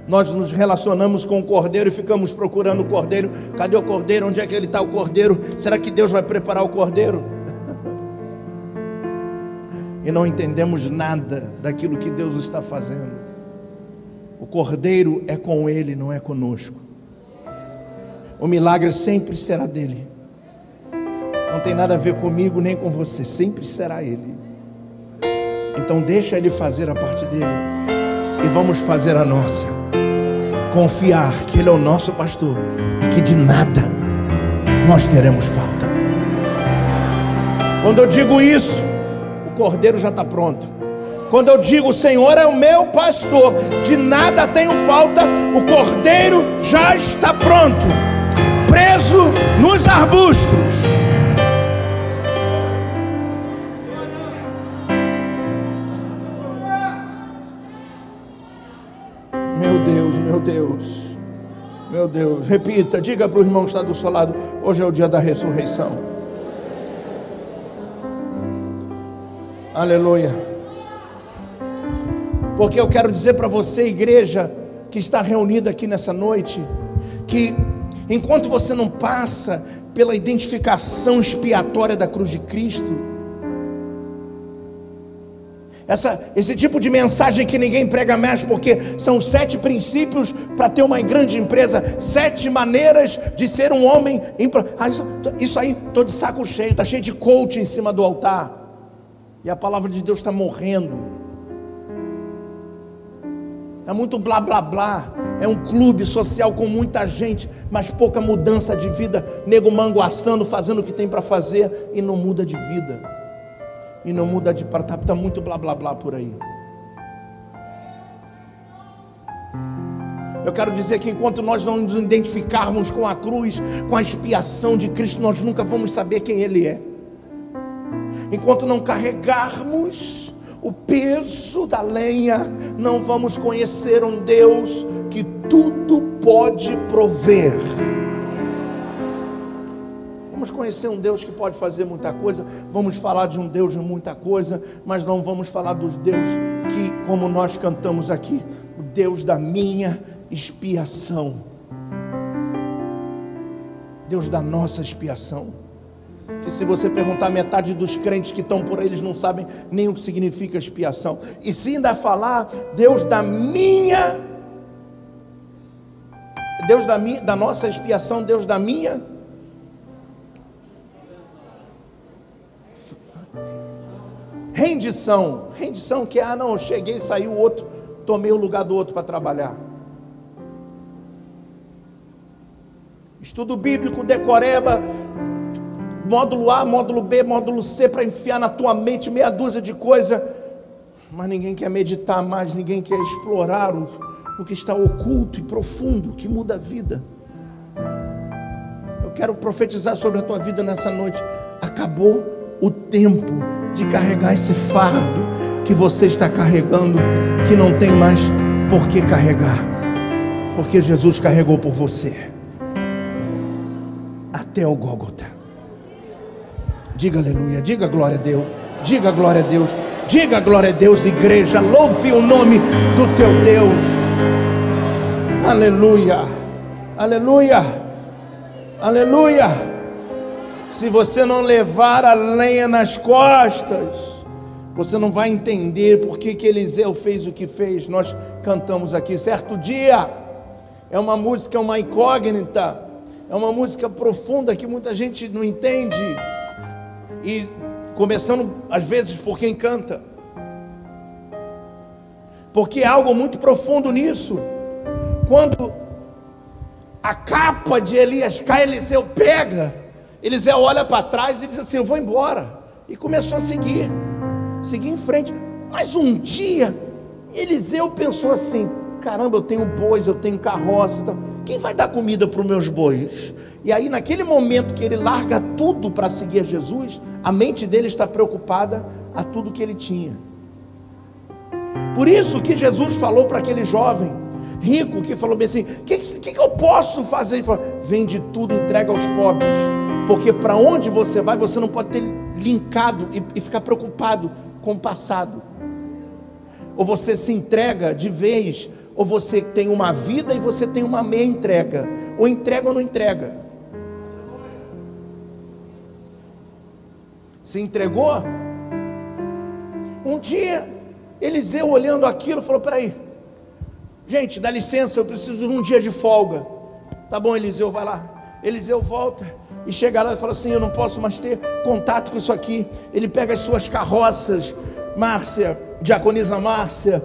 Nós nos relacionamos com o cordeiro e ficamos procurando o cordeiro. Cadê o cordeiro? Onde é que ele está o cordeiro? Será que Deus vai preparar o cordeiro? e não entendemos nada daquilo que Deus está fazendo. O cordeiro é com ele, não é conosco. O milagre sempre será dele. Não tem nada a ver comigo nem com você, sempre será ele. Então deixa ele fazer a parte dele e vamos fazer a nossa. Confiar que ele é o nosso pastor e que de nada nós teremos falta. Quando eu digo isso, o cordeiro já está pronto. Quando eu digo o Senhor é o meu pastor, de nada tenho falta, o cordeiro já está pronto preso nos arbustos. Meu Deus, meu Deus, meu Deus. Repita, diga para o irmão que está do seu lado: hoje é o dia da ressurreição. Aleluia. Porque eu quero dizer para você, igreja, que está reunida aqui nessa noite, que enquanto você não passa pela identificação expiatória da cruz de Cristo, essa, esse tipo de mensagem que ninguém prega mais, porque são sete princípios para ter uma grande empresa, sete maneiras de ser um homem. Ah, isso, aí, estou de saco cheio, está cheio de coach em cima do altar, e a palavra de Deus está morrendo. É muito blá blá blá. É um clube social com muita gente, mas pouca mudança de vida. Nego manguaçando, fazendo o que tem para fazer e não muda de vida. E não muda de para tá, muito blá blá blá por aí. Eu quero dizer que enquanto nós não nos identificarmos com a cruz, com a expiação de Cristo, nós nunca vamos saber quem Ele é. Enquanto não carregarmos o peso da lenha, não vamos conhecer um Deus que tudo pode prover. Vamos conhecer um Deus que pode fazer muita coisa, vamos falar de um Deus de muita coisa, mas não vamos falar dos Deus que, como nós cantamos aqui, o Deus da minha expiação. Deus da nossa expiação que se você perguntar metade dos crentes que estão por aí, eles não sabem nem o que significa expiação. E se ainda falar, Deus da minha Deus da minha, da nossa expiação, Deus da minha rendição, rendição que ah não, eu cheguei, saiu o outro, tomei o lugar do outro para trabalhar. Estudo bíblico, decoreba, módulo A, módulo B, módulo C, para enfiar na tua mente meia dúzia de coisa, mas ninguém quer meditar mais, ninguém quer explorar o, o que está oculto e profundo, que muda a vida. Eu quero profetizar sobre a tua vida nessa noite. Acabou o tempo de carregar esse fardo que você está carregando, que não tem mais por que carregar, porque Jesus carregou por você até o Gólgota. Diga aleluia, diga glória a Deus, diga glória a Deus, diga glória a Deus, igreja, louve o nome do teu Deus. Aleluia, aleluia, aleluia. Se você não levar a lenha nas costas, você não vai entender por que, que Eliseu fez o que fez. Nós cantamos aqui certo dia. É uma música, uma incógnita, é uma música profunda que muita gente não entende e começando às vezes por quem canta. Porque há algo muito profundo nisso. Quando a capa de Elias cai, Eliseu pega, Eliseu olha para trás e diz assim: Eu vou embora. E começou a seguir, seguir em frente. Mas um dia, Eliseu pensou assim: Caramba, eu tenho bois, eu tenho carroça. Então, quem vai dar comida para os meus bois? E aí, naquele momento que ele larga tudo para seguir Jesus, a mente dele está preocupada a tudo que ele tinha. Por isso que Jesus falou para aquele jovem rico que falou bem assim: o que, que, que, eu posso fazer? Ele falou: vende tudo, entrega aos pobres. Porque para onde você vai, você não pode ter linkado e, e ficar preocupado com o passado. Ou você se entrega de vez, ou você tem uma vida e você tem uma meia entrega. Ou entrega ou não entrega. Se entregou? Um dia, Eliseu olhando aquilo, falou: Peraí, gente, dá licença, eu preciso de um dia de folga. Tá bom, Eliseu, vai lá. Eliseu volta e chega lá e fala assim: Eu não posso mais ter contato com isso aqui. Ele pega as suas carroças, Márcia, diaconisa Márcia,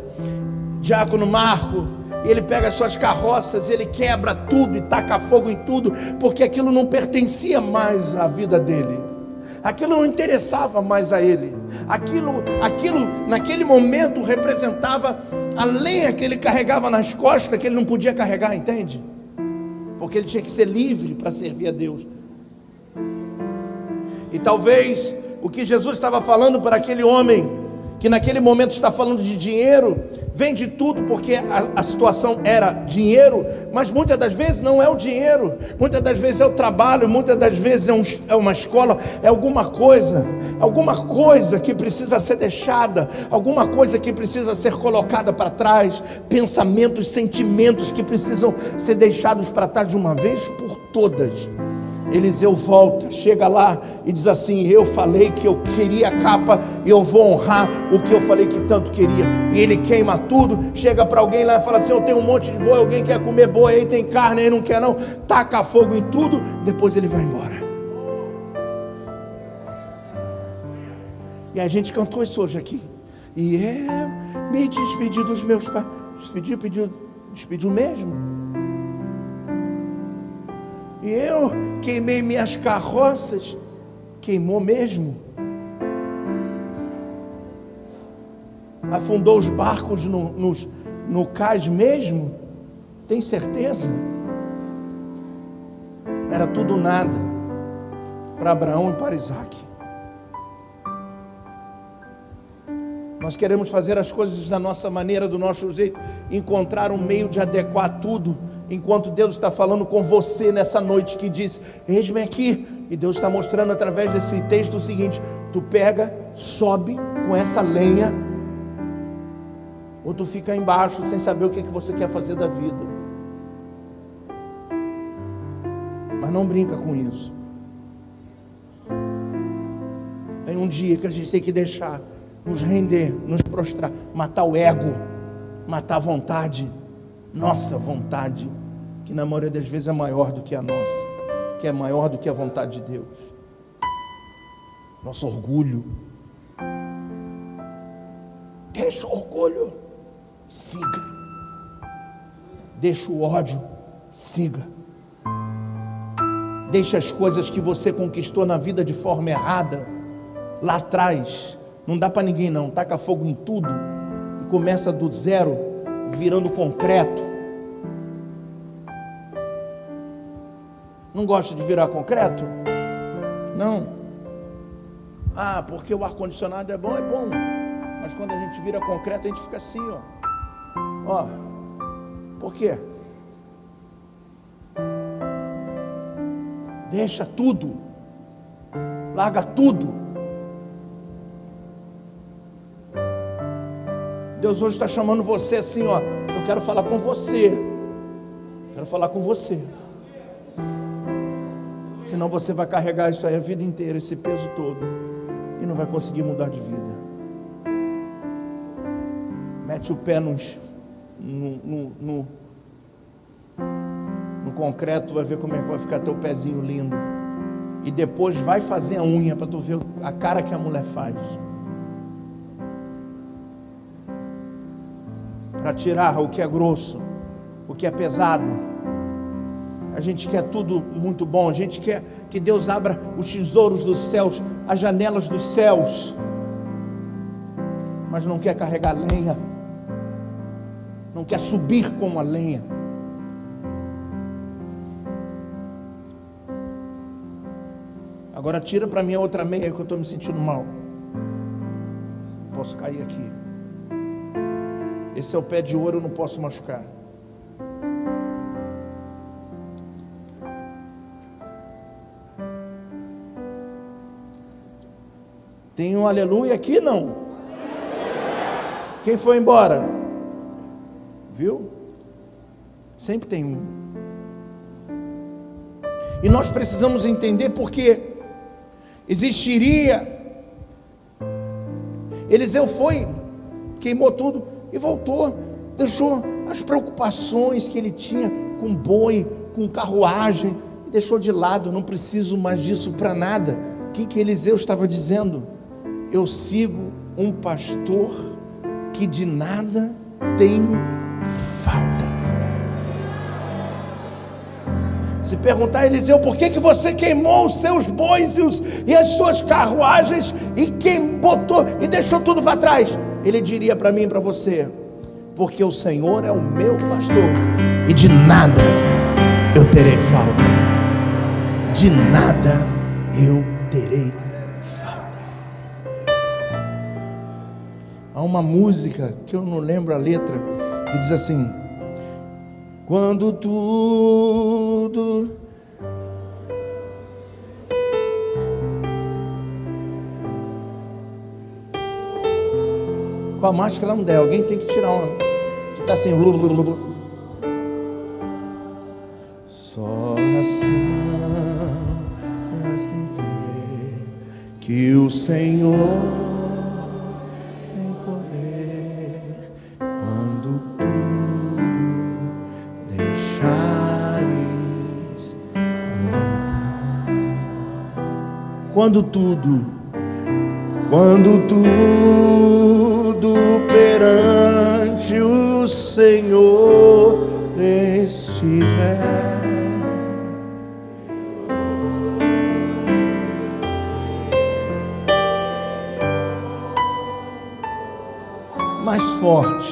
diácono Marco, e ele pega as suas carroças, ele quebra tudo e taca fogo em tudo, porque aquilo não pertencia mais à vida dele. Aquilo não interessava mais a ele. Aquilo, aquilo naquele momento representava a lenha que ele carregava nas costas que ele não podia carregar, entende? Porque ele tinha que ser livre para servir a Deus. E talvez o que Jesus estava falando para aquele homem, que naquele momento está falando de dinheiro, vende tudo porque a, a, situação era dinheiro, mas muitas das vezes não é o dinheiro, muitas das vezes é o trabalho, muitas das vezes é, um, é uma escola, é alguma coisa, alguma coisa que precisa ser deixada, alguma coisa que precisa ser colocada para trás, pensamentos, sentimentos que precisam ser deixados para trás de uma vez por todas. Eliseu volta, chega lá e diz assim: Eu falei que eu queria a capa eu vou honrar o que eu falei que tanto queria. E ele queima tudo, chega para alguém lá e fala assim: Eu tenho um monte de boi, alguém quer comer boi, aí tem carne, aí não quer não, taca fogo em tudo, depois ele vai embora. E a gente cantou isso hoje aqui. E é, me despedi dos meus pais. Despediu, pediu, despediu mesmo. E eu queimei minhas carroças, queimou mesmo. Afundou os barcos no, no, no cais mesmo? Tem certeza? Era tudo nada para Abraão e para Isaac. Nós queremos fazer as coisas da nossa maneira, do nosso jeito, encontrar um meio de adequar tudo enquanto Deus está falando com você nessa noite que diz: Eis-me aqui. E Deus está mostrando através desse texto o seguinte: tu pega, sobe com essa lenha, ou tu fica embaixo sem saber o que, que você quer fazer da vida. Mas não brinca com isso. Tem um dia que a gente tem que deixar, nos render, nos prostrar, matar o ego, matar a vontade, nossa vontade que na maioria das vezes é maior do que a nossa, que é maior do que a vontade de Deus. Nosso orgulho. Deixa o orgulho, siga. Deixa o ódio, siga. Deixa as coisas que você conquistou na vida de forma errada, lá atrás. Não dá para ninguém não. Taca fogo em tudo e começa do zero, virando concreto Não gosta de virar concreto? Não. Ah, porque o ar-condicionado é bom, é bom. Mas quando a gente vira concreto, a gente fica assim, ó. Ó. Por quê? Deixa tudo. Larga tudo. Deus hoje está chamando você assim, ó. Eu quero falar com você. Quero falar com você. Senão você vai carregar isso aí a vida inteira, esse peso todo, e não vai conseguir mudar de vida. Mete o pé no, no, no, no concreto, vai ver como é que vai ficar teu pezinho lindo. E depois vai fazer a unha para tu ver a cara que a mulher faz. Para tirar o que é grosso, o que é pesado a gente quer tudo muito bom, a gente quer que Deus abra os tesouros dos céus, as janelas dos céus, mas não quer carregar lenha, não quer subir com a lenha. Agora tira para mim a outra meia que eu estou me sentindo mal. Posso cair aqui. Esse é o pé de ouro, eu não posso machucar. Tem um aleluia aqui não? Quem foi embora? Viu? Sempre tem um. E nós precisamos entender porque existiria. Eliseu foi, queimou tudo e voltou, deixou as preocupações que ele tinha com boi, com carruagem, e deixou de lado. Não preciso mais disso para nada. O que, que Eliseu estava dizendo? Eu sigo um pastor que de nada tenho falta. Se perguntar a Eliseu por que, que você queimou os seus bois e, os, e as suas carruagens e quem botou e deixou tudo para trás, ele diria para mim e para você: porque o Senhor é o meu pastor e de nada eu terei falta. De nada eu terei falta. Há uma música que eu não lembro a letra que diz assim: Quando tudo com a máscara não der, alguém tem que tirar uma. Que está assim. Só assim, assim vê que o Senhor tem poder quando tudo deixares montar. Quando tudo, quando tudo perante o Senhor estiver. Mais forte.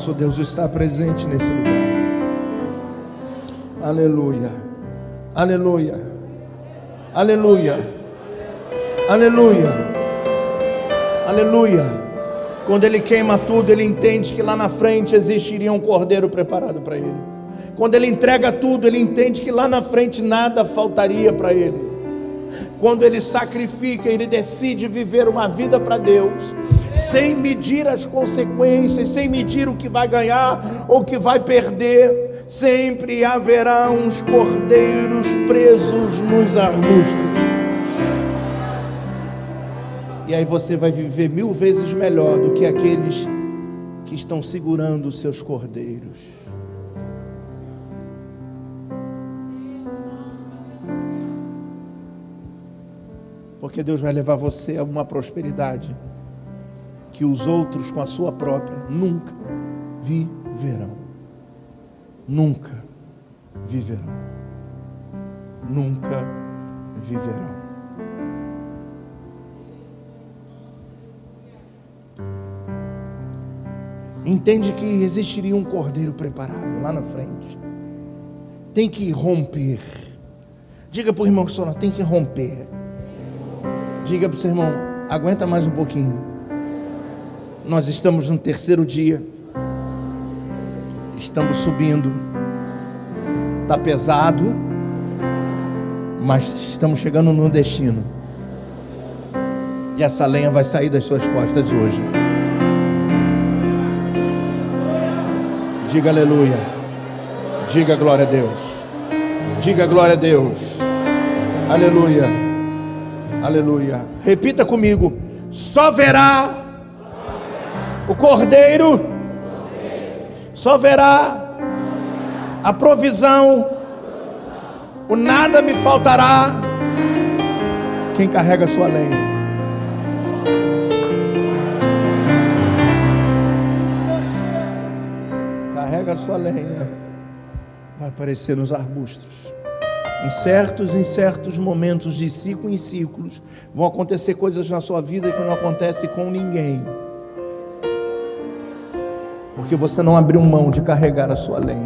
Nosso Deus está presente nesse lugar. Aleluia. Aleluia. Aleluia. Aleluia. Aleluia. Quando ele queima tudo, ele entende que lá na frente existiria um cordeiro preparado para ele. Quando ele entrega tudo, ele entende que lá na frente nada faltaria para ele. Quando ele sacrifica, ele decide viver uma vida para Deus sem medir as consequências, sem medir o que vai ganhar ou o que vai perder, sempre haverá uns cordeiros presos nos arbustos. E aí você vai viver mil vezes melhor do que aqueles que estão segurando os seus cordeiros. Porque Deus vai levar você a uma prosperidade que os outros com a sua própria nunca viverão. Nunca viverão. Nunca viverão. Entende que existiria um cordeiro preparado lá na frente. Tem que romper. Diga para o irmão que tem que romper. Diga para o seu irmão, aguenta mais um pouquinho. Nós estamos no terceiro dia. Estamos subindo. Está pesado. Mas estamos chegando no destino. E essa lenha vai sair das suas costas hoje. Diga aleluia. Diga glória a Deus. Diga glória a Deus. Aleluia. Aleluia. Repita comigo. Só verá o cordeiro só verá a provisão, o nada me faltará. Quem carrega a sua lenha. Carrega a sua lenha. Vai aparecer nos arbustos. Em certos, em certos momentos, de ciclo em ciclos, vão acontecer coisas na sua vida que não acontece com ninguém. porque você não abriu mão de carregar a sua lenha.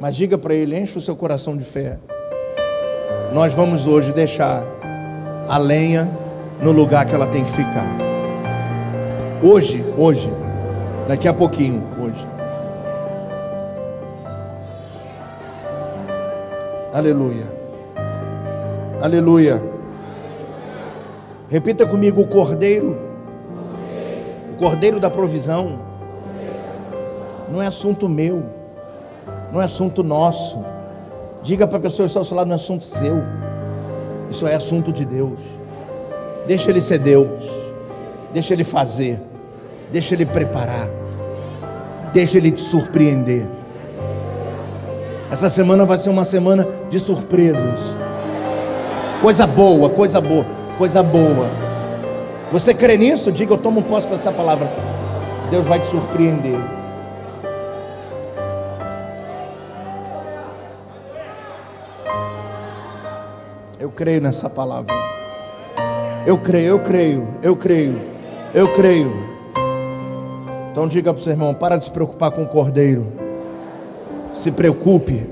Mas diga para ele: enche o seu coração de fé. Nós vamos hoje deixar a lenha no lugar que ela tem que ficar. Hoje, hoje, daqui a pouquinho, hoje. Aleluia. Aleluia. Repita comigo: o cordeiro. O cordeiro da provisão. Não é assunto meu. Não é assunto nosso. Diga para a pessoa que está ao seu lado: não é assunto seu. Isso é assunto de Deus. Deixa Ele ser Deus. Deixa Ele fazer. Deixa Ele preparar. Deixa Ele te surpreender. Essa semana vai ser uma semana de surpresas. Coisa boa, coisa boa, coisa boa. Você crê nisso? Diga, eu tomo posse dessa palavra. Deus vai te surpreender. Eu creio nessa palavra. Eu creio, eu creio, eu creio, eu creio. Então diga para o seu irmão: para de se preocupar com o cordeiro. Se preocupe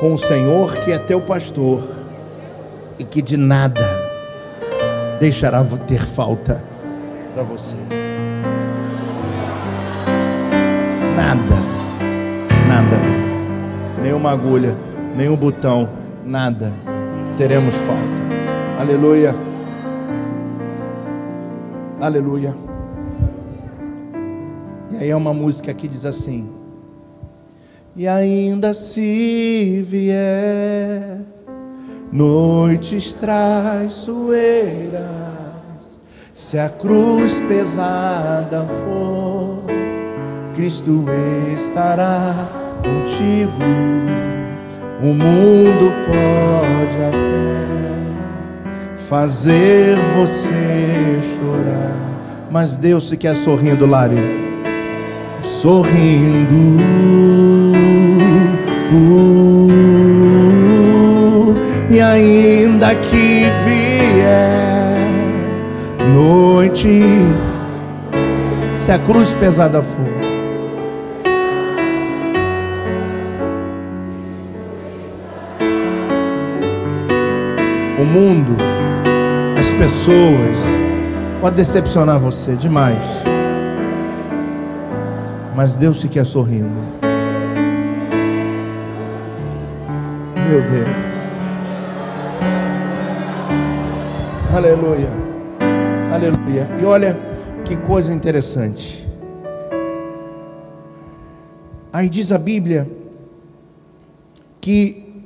com o Senhor que é teu pastor e que de nada deixará ter falta para você. Nada, nada, nenhuma agulha, nenhum botão, nada teremos falta. Aleluia. Aleluia. E aí é uma música que diz assim: e ainda se vier noites traiçoeiras, se a cruz pesada for, Cristo estará contigo. O mundo pode até fazer você chorar, mas Deus se quer sorrindo, Lari, sorrindo Uh, e ainda que vier noite, se a cruz pesada for, o mundo, as pessoas, pode decepcionar você demais, mas Deus se quer sorrindo. Meu Deus. Aleluia. Aleluia. E olha que coisa interessante. Aí diz a Bíblia que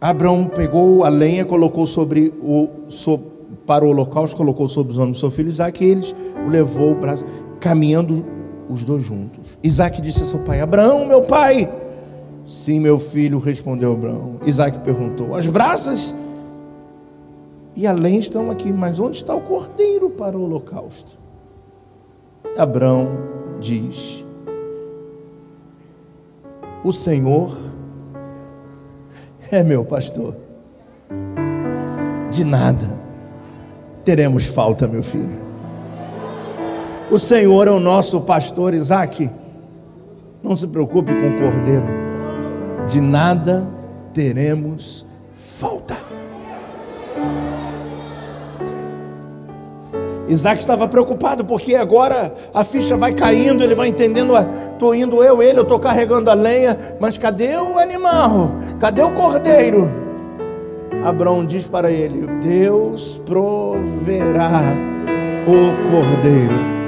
Abraão pegou a lenha, colocou sobre o para o holocausto, colocou sobre os ombros do seu filho Isaac, e eles o levou braço, caminhando os dois juntos. Isaac disse a seu pai: Abraão, meu pai. Sim, meu filho, respondeu Abraão. Isaac perguntou: As brasas e a lenha estão aqui, mas onde está o cordeiro para o holocausto? Abraão diz: O Senhor é meu pastor. De nada teremos falta, meu filho. O Senhor é o nosso pastor, Isaac. Não se preocupe com o cordeiro de nada teremos falta. Isaac estava preocupado porque agora a ficha vai caindo, ele vai entendendo, estou indo eu, ele, eu estou carregando a lenha, mas cadê o animal? Cadê o cordeiro? Abraão diz para ele: Deus proverá o cordeiro.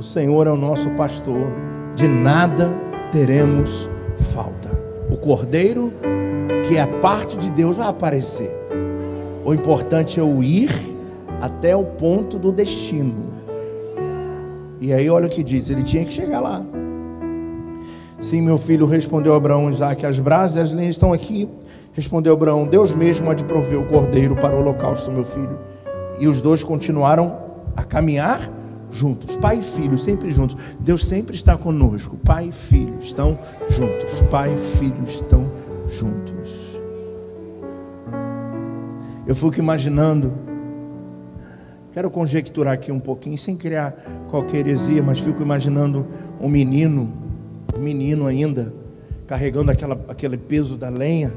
O Senhor é o nosso pastor, de nada teremos falta. O cordeiro, que é a parte de Deus, vai aparecer. O importante é o ir até o ponto do destino. E aí, olha o que diz: ele tinha que chegar lá. Sim, meu filho, respondeu Abraão, Isaac, as brasas e as lenhas estão aqui. Respondeu Abraão, Deus mesmo há de prover o cordeiro para o holocausto, meu filho. E os dois continuaram a caminhar juntos, pai e filho, sempre juntos. Deus sempre está conosco. Pai e filho estão juntos. Pai e filho estão juntos. Eu fico imaginando que Quero conjecturar aqui um pouquinho, sem criar qualquer heresia, mas fico imaginando um menino, menino ainda, carregando aquela, aquele peso da lenha,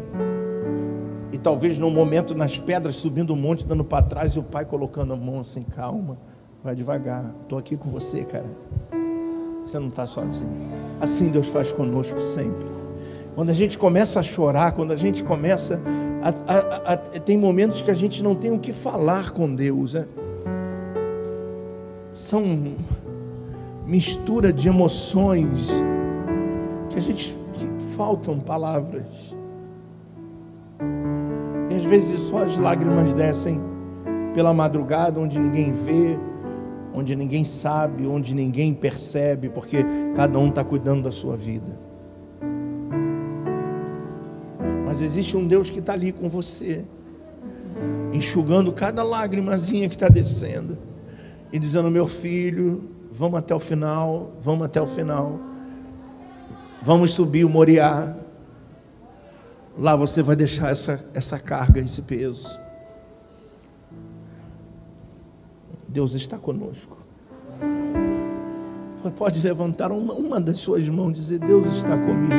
e talvez num momento nas pedras, subindo o um monte, dando para trás, e o pai colocando a mão assim, calma, vai devagar, estou aqui com você, cara. Você não está sozinho. Assim Deus faz conosco sempre. Quando a gente começa a chorar, quando a gente começa a, a, a, tem momentos que a gente não tem o que falar com Deus. É? São mistura de emoções que a gente que faltam palavras. E às vezes só as lágrimas descem pela madrugada, onde ninguém vê, onde ninguém sabe, onde ninguém percebe, porque cada um está cuidando da sua vida. Mas existe um Deus que está ali com você, enxugando cada lágrimazinha que está descendo, e dizendo: Meu filho, vamos até o final, vamos até o final, vamos subir o Moriá. Lá você vai deixar essa, essa carga, esse peso. Deus está conosco. Pode levantar uma, uma das suas mãos e dizer: Deus está comigo.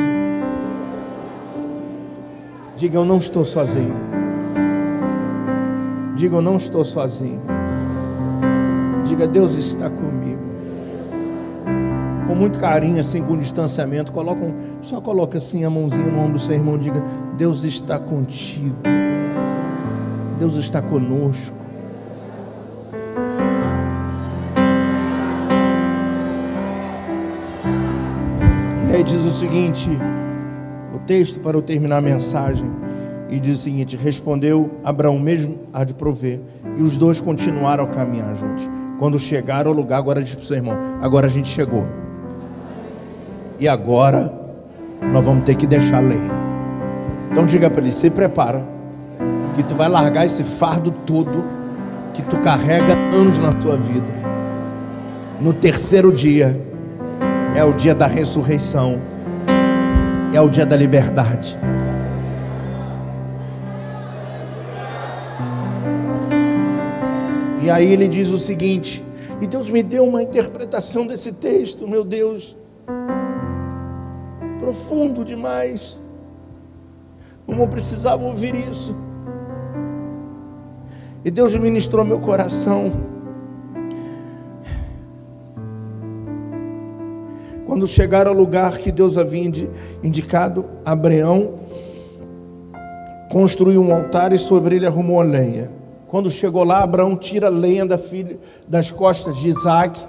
Diga: Eu não estou sozinho. Diga: Eu não estou sozinho. Diga: Deus está comigo. Com muito carinho, assim, com distanciamento, coloca um, só coloca assim a mãozinha no ombro do seu irmão. Diga: Deus está contigo. Deus está conosco. Diz o seguinte: o texto para eu terminar a mensagem, e diz o seguinte: respondeu Abraão mesmo há de prover, e os dois continuaram a caminhar juntos. Quando chegaram ao lugar, agora diz para o seu irmão: agora a gente chegou, e agora nós vamos ter que deixar a lei. Então diga para ele: se prepara, que tu vai largar esse fardo todo que tu carrega anos na tua vida. No terceiro dia, é o dia da ressurreição, é o dia da liberdade. E aí ele diz o seguinte: e Deus me deu uma interpretação desse texto, meu Deus, profundo demais. Como eu precisava ouvir isso. E Deus ministrou meu coração. Quando chegaram ao lugar que Deus havia indicado, Abraão construiu um altar e sobre ele arrumou a lenha. Quando chegou lá, Abraão tira a lenha da filha, das costas de Isaac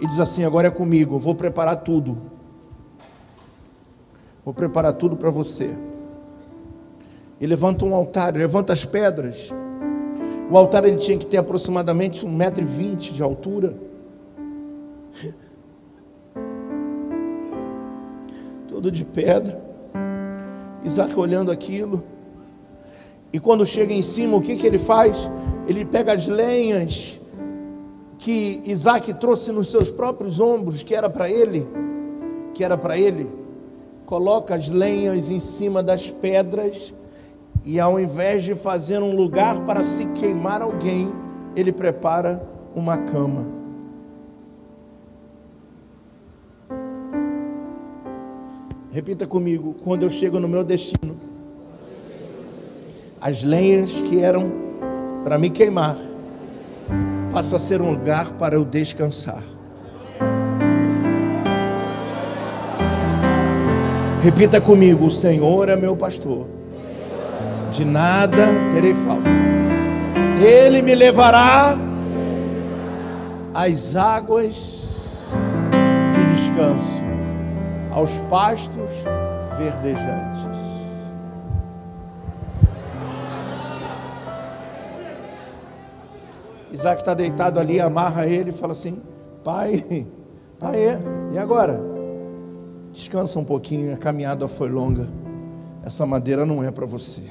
e diz assim: Agora é comigo, eu vou preparar tudo. Vou preparar tudo para você. E levanta um altar, levanta as pedras. O altar ele tinha que ter aproximadamente um metro e vinte de altura. Todo de pedra. Isaac olhando aquilo. E quando chega em cima, o que, que ele faz? Ele pega as lenhas que Isaac trouxe nos seus próprios ombros, que era para ele, que era para ele, coloca as lenhas em cima das pedras e ao invés de fazer um lugar para se queimar alguém, ele prepara uma cama. Repita comigo: quando eu chego no meu destino, as lenhas que eram para me queimar, passa a ser um lugar para eu descansar. Repita comigo: o Senhor é meu pastor, de nada terei falta. Ele me levará às águas de descanso aos pastos verdejantes. Isaac está deitado ali, amarra ele e fala assim: Pai, pai, e agora? Descansa um pouquinho, a caminhada foi longa. Essa madeira não é para você.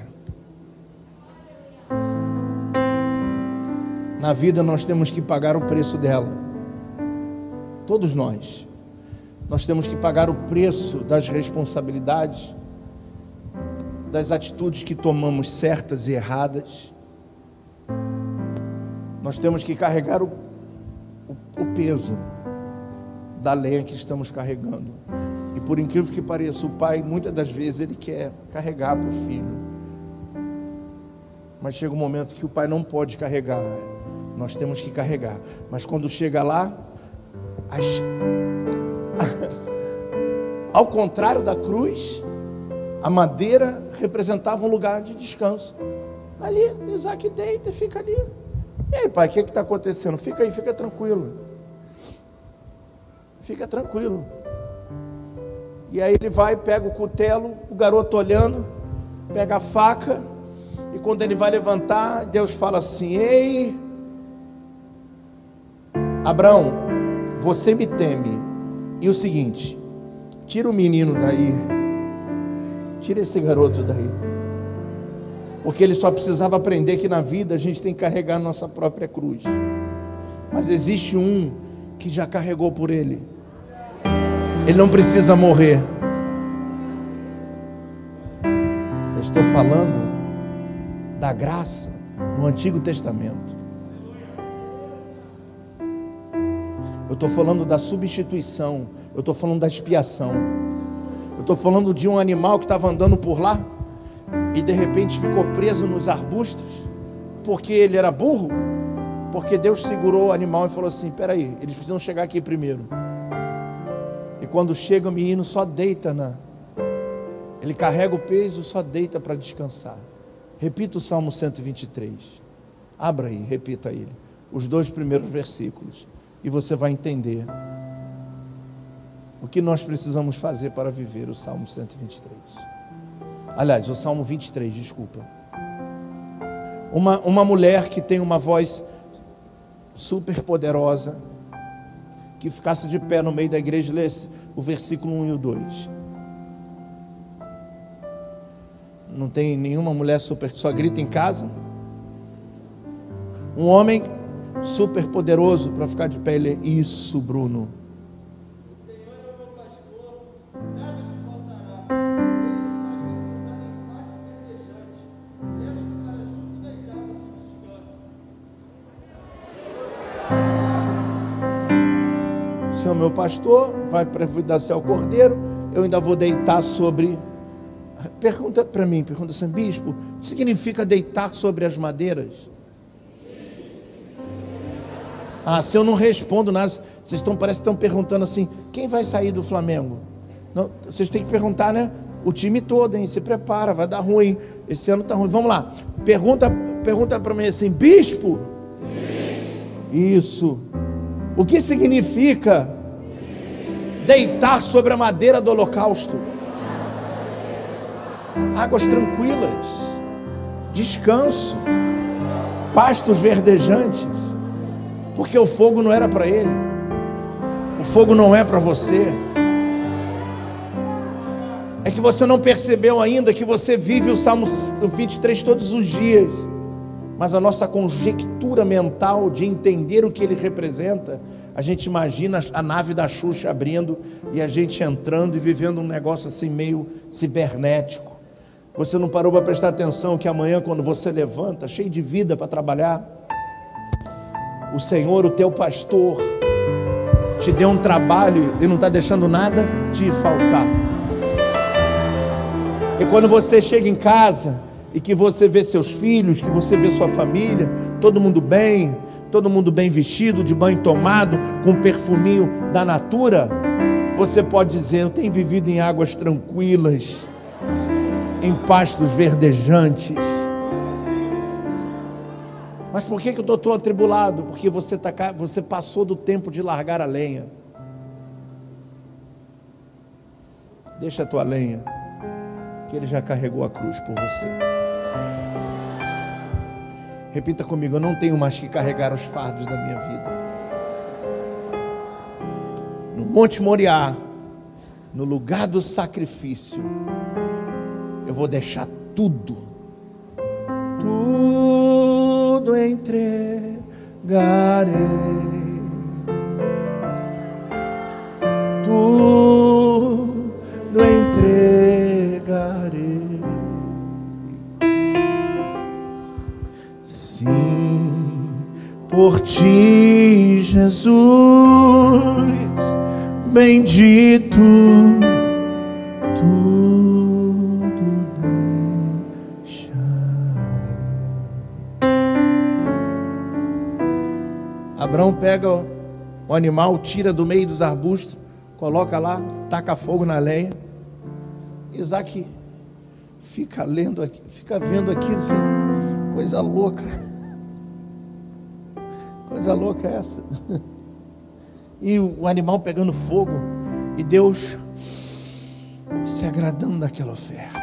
Na vida nós temos que pagar o preço dela. Todos nós. Nós temos que pagar o preço das responsabilidades, das atitudes que tomamos certas e erradas. Nós temos que carregar o, o, o peso da lenha que estamos carregando. E por incrível que pareça, o pai muitas das vezes ele quer carregar para o filho. Mas chega um momento que o pai não pode carregar. Nós temos que carregar. Mas quando chega lá, as... ao contrário da cruz, a madeira representava um lugar de descanso. Ali, Isaac deita e fica ali. E aí, pai, o que está acontecendo? Fica aí, fica tranquilo. Fica tranquilo. E aí ele vai, pega o cutelo, o garoto olhando, pega a faca, e quando ele vai levantar, Deus fala assim: Ei, Abraão, você me teme. E o seguinte: tira o menino daí, tira esse garoto daí. Porque ele só precisava aprender que na vida a gente tem que carregar a nossa própria cruz. Mas existe um que já carregou por ele. Ele não precisa morrer. Eu estou falando da graça no Antigo Testamento. Eu estou falando da substituição. Eu estou falando da expiação. Eu estou falando de um animal que estava andando por lá e de repente ficou preso nos arbustos porque ele era burro. Porque Deus segurou o animal e falou assim: peraí, eles precisam chegar aqui primeiro. E quando chega, o menino só deita na. Ele carrega o peso, só deita para descansar. Repita o Salmo 123. Abra aí, repita ele. Os dois primeiros versículos. E você vai entender o que nós precisamos fazer para viver o Salmo 123. Aliás, o Salmo 23, desculpa. Uma, uma mulher que tem uma voz super poderosa, que ficasse de pé no meio da igreja, lesse o versículo 1 e o 2. Não tem nenhuma mulher super, só grita em casa. Um homem super poderoso para ficar de pé, ele é isso, Bruno. Pastor, vai providenciar ao cordeiro, eu ainda vou deitar sobre Pergunta para mim, pergunta assim, bispo, o que significa deitar sobre as madeiras? Ah, se eu não respondo nada, vocês estão, parece que estão perguntando assim, quem vai sair do Flamengo? Não, vocês têm que perguntar, né? O time todo, hein? Se prepara, vai dar ruim. Esse ano tá ruim. Vamos lá. Pergunta, pergunta para mim assim, bispo? Isso. O que significa deitar sobre a madeira do holocausto? águas tranquilas, descanso, pastos verdejantes, porque o fogo não era para ele, o fogo não é para você. É que você não percebeu ainda que você vive o Salmo 23 todos os dias, mas a nossa conjectura mental de entender o que ele representa, a gente imagina a nave da Xuxa abrindo e a gente entrando e vivendo um negócio assim meio cibernético. Você não parou para prestar atenção que amanhã, quando você levanta, cheio de vida para trabalhar, o Senhor, o teu pastor, te deu um trabalho e não está deixando nada te faltar. E quando você chega em casa e que você vê seus filhos, que você vê sua família, todo mundo bem, todo mundo bem vestido, de banho tomado, com um perfuminho da natura, você pode dizer: Eu tenho vivido em águas tranquilas em pastos verdejantes. Mas por que, que eu estou tão atribulado? Porque você, tá, você passou do tempo de largar a lenha. Deixa a tua lenha, que ele já carregou a cruz por você. Repita comigo: eu não tenho mais que carregar os fardos da minha vida. No Monte Moriá, no lugar do sacrifício, eu vou deixar tudo, tudo entregarei, por ti, Jesus, bendito, tudo deixa. Abraão pega o animal, tira do meio dos arbustos, coloca lá, taca fogo na lenha. Isaac fica lendo, fica vendo aquilo assim, coisa louca. Coisa louca é essa. E o animal pegando fogo e Deus se agradando daquela oferta.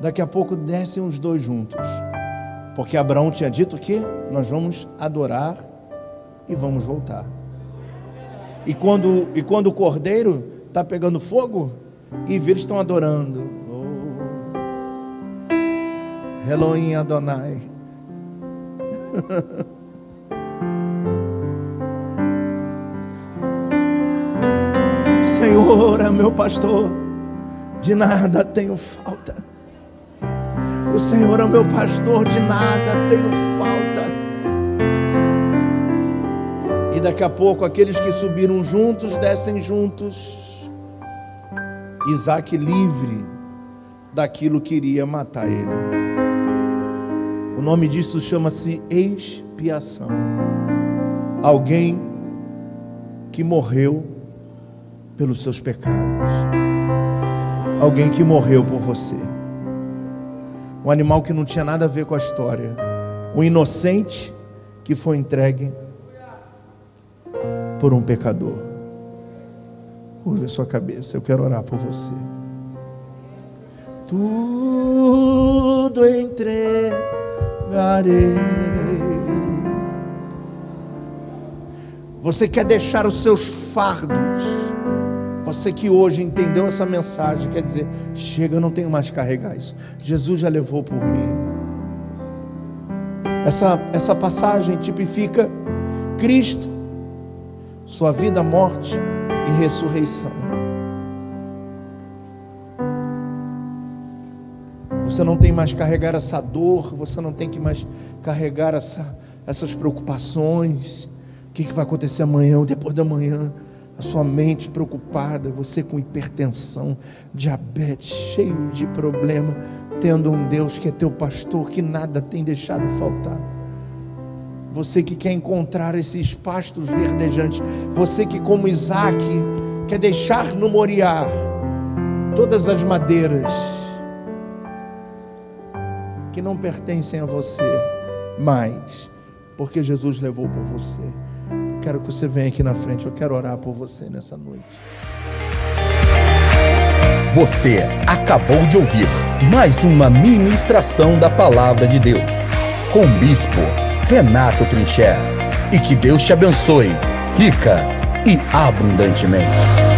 Daqui a pouco descem os dois juntos. Porque Abraão tinha dito que nós vamos adorar e vamos voltar. E quando, e quando o cordeiro está pegando fogo, e eles estão adorando. Oh. Elohim Adonai. Senhor é meu pastor, de nada tenho falta. O Senhor é meu pastor, de nada tenho falta. E daqui a pouco aqueles que subiram juntos descem juntos. Isaac livre daquilo que iria matar ele. O nome disso chama-se expiação. Alguém que morreu pelos seus pecados. Alguém que morreu por você. Um animal que não tinha nada a ver com a história. Um inocente que foi entregue por um pecador. Curva sua cabeça, eu quero orar por você. Tudo Você quer deixar os seus fardos. Você que hoje entendeu essa mensagem, quer dizer, chega, eu não tenho mais que carregar isso. Jesus já levou por mim. Essa, essa passagem tipifica Cristo sua vida, morte e ressurreição. Você não tem mais carregar essa dor, você não tem que mais carregar essa, essas preocupações. O que, que vai acontecer amanhã ou depois da manhã? A sua mente preocupada, você com hipertensão, diabetes, cheio de problema, tendo um Deus que é teu pastor, que nada tem deixado faltar. Você que quer encontrar esses pastos verdejantes, você que, como Isaac, quer deixar no Moriá todas as madeiras que não pertencem a você, mas porque Jesus levou por você. Quero que você venha aqui na frente, eu quero orar por você nessa noite. Você acabou de ouvir mais uma ministração da Palavra de Deus com o Bispo Renato Trincher. E que Deus te abençoe, rica e abundantemente.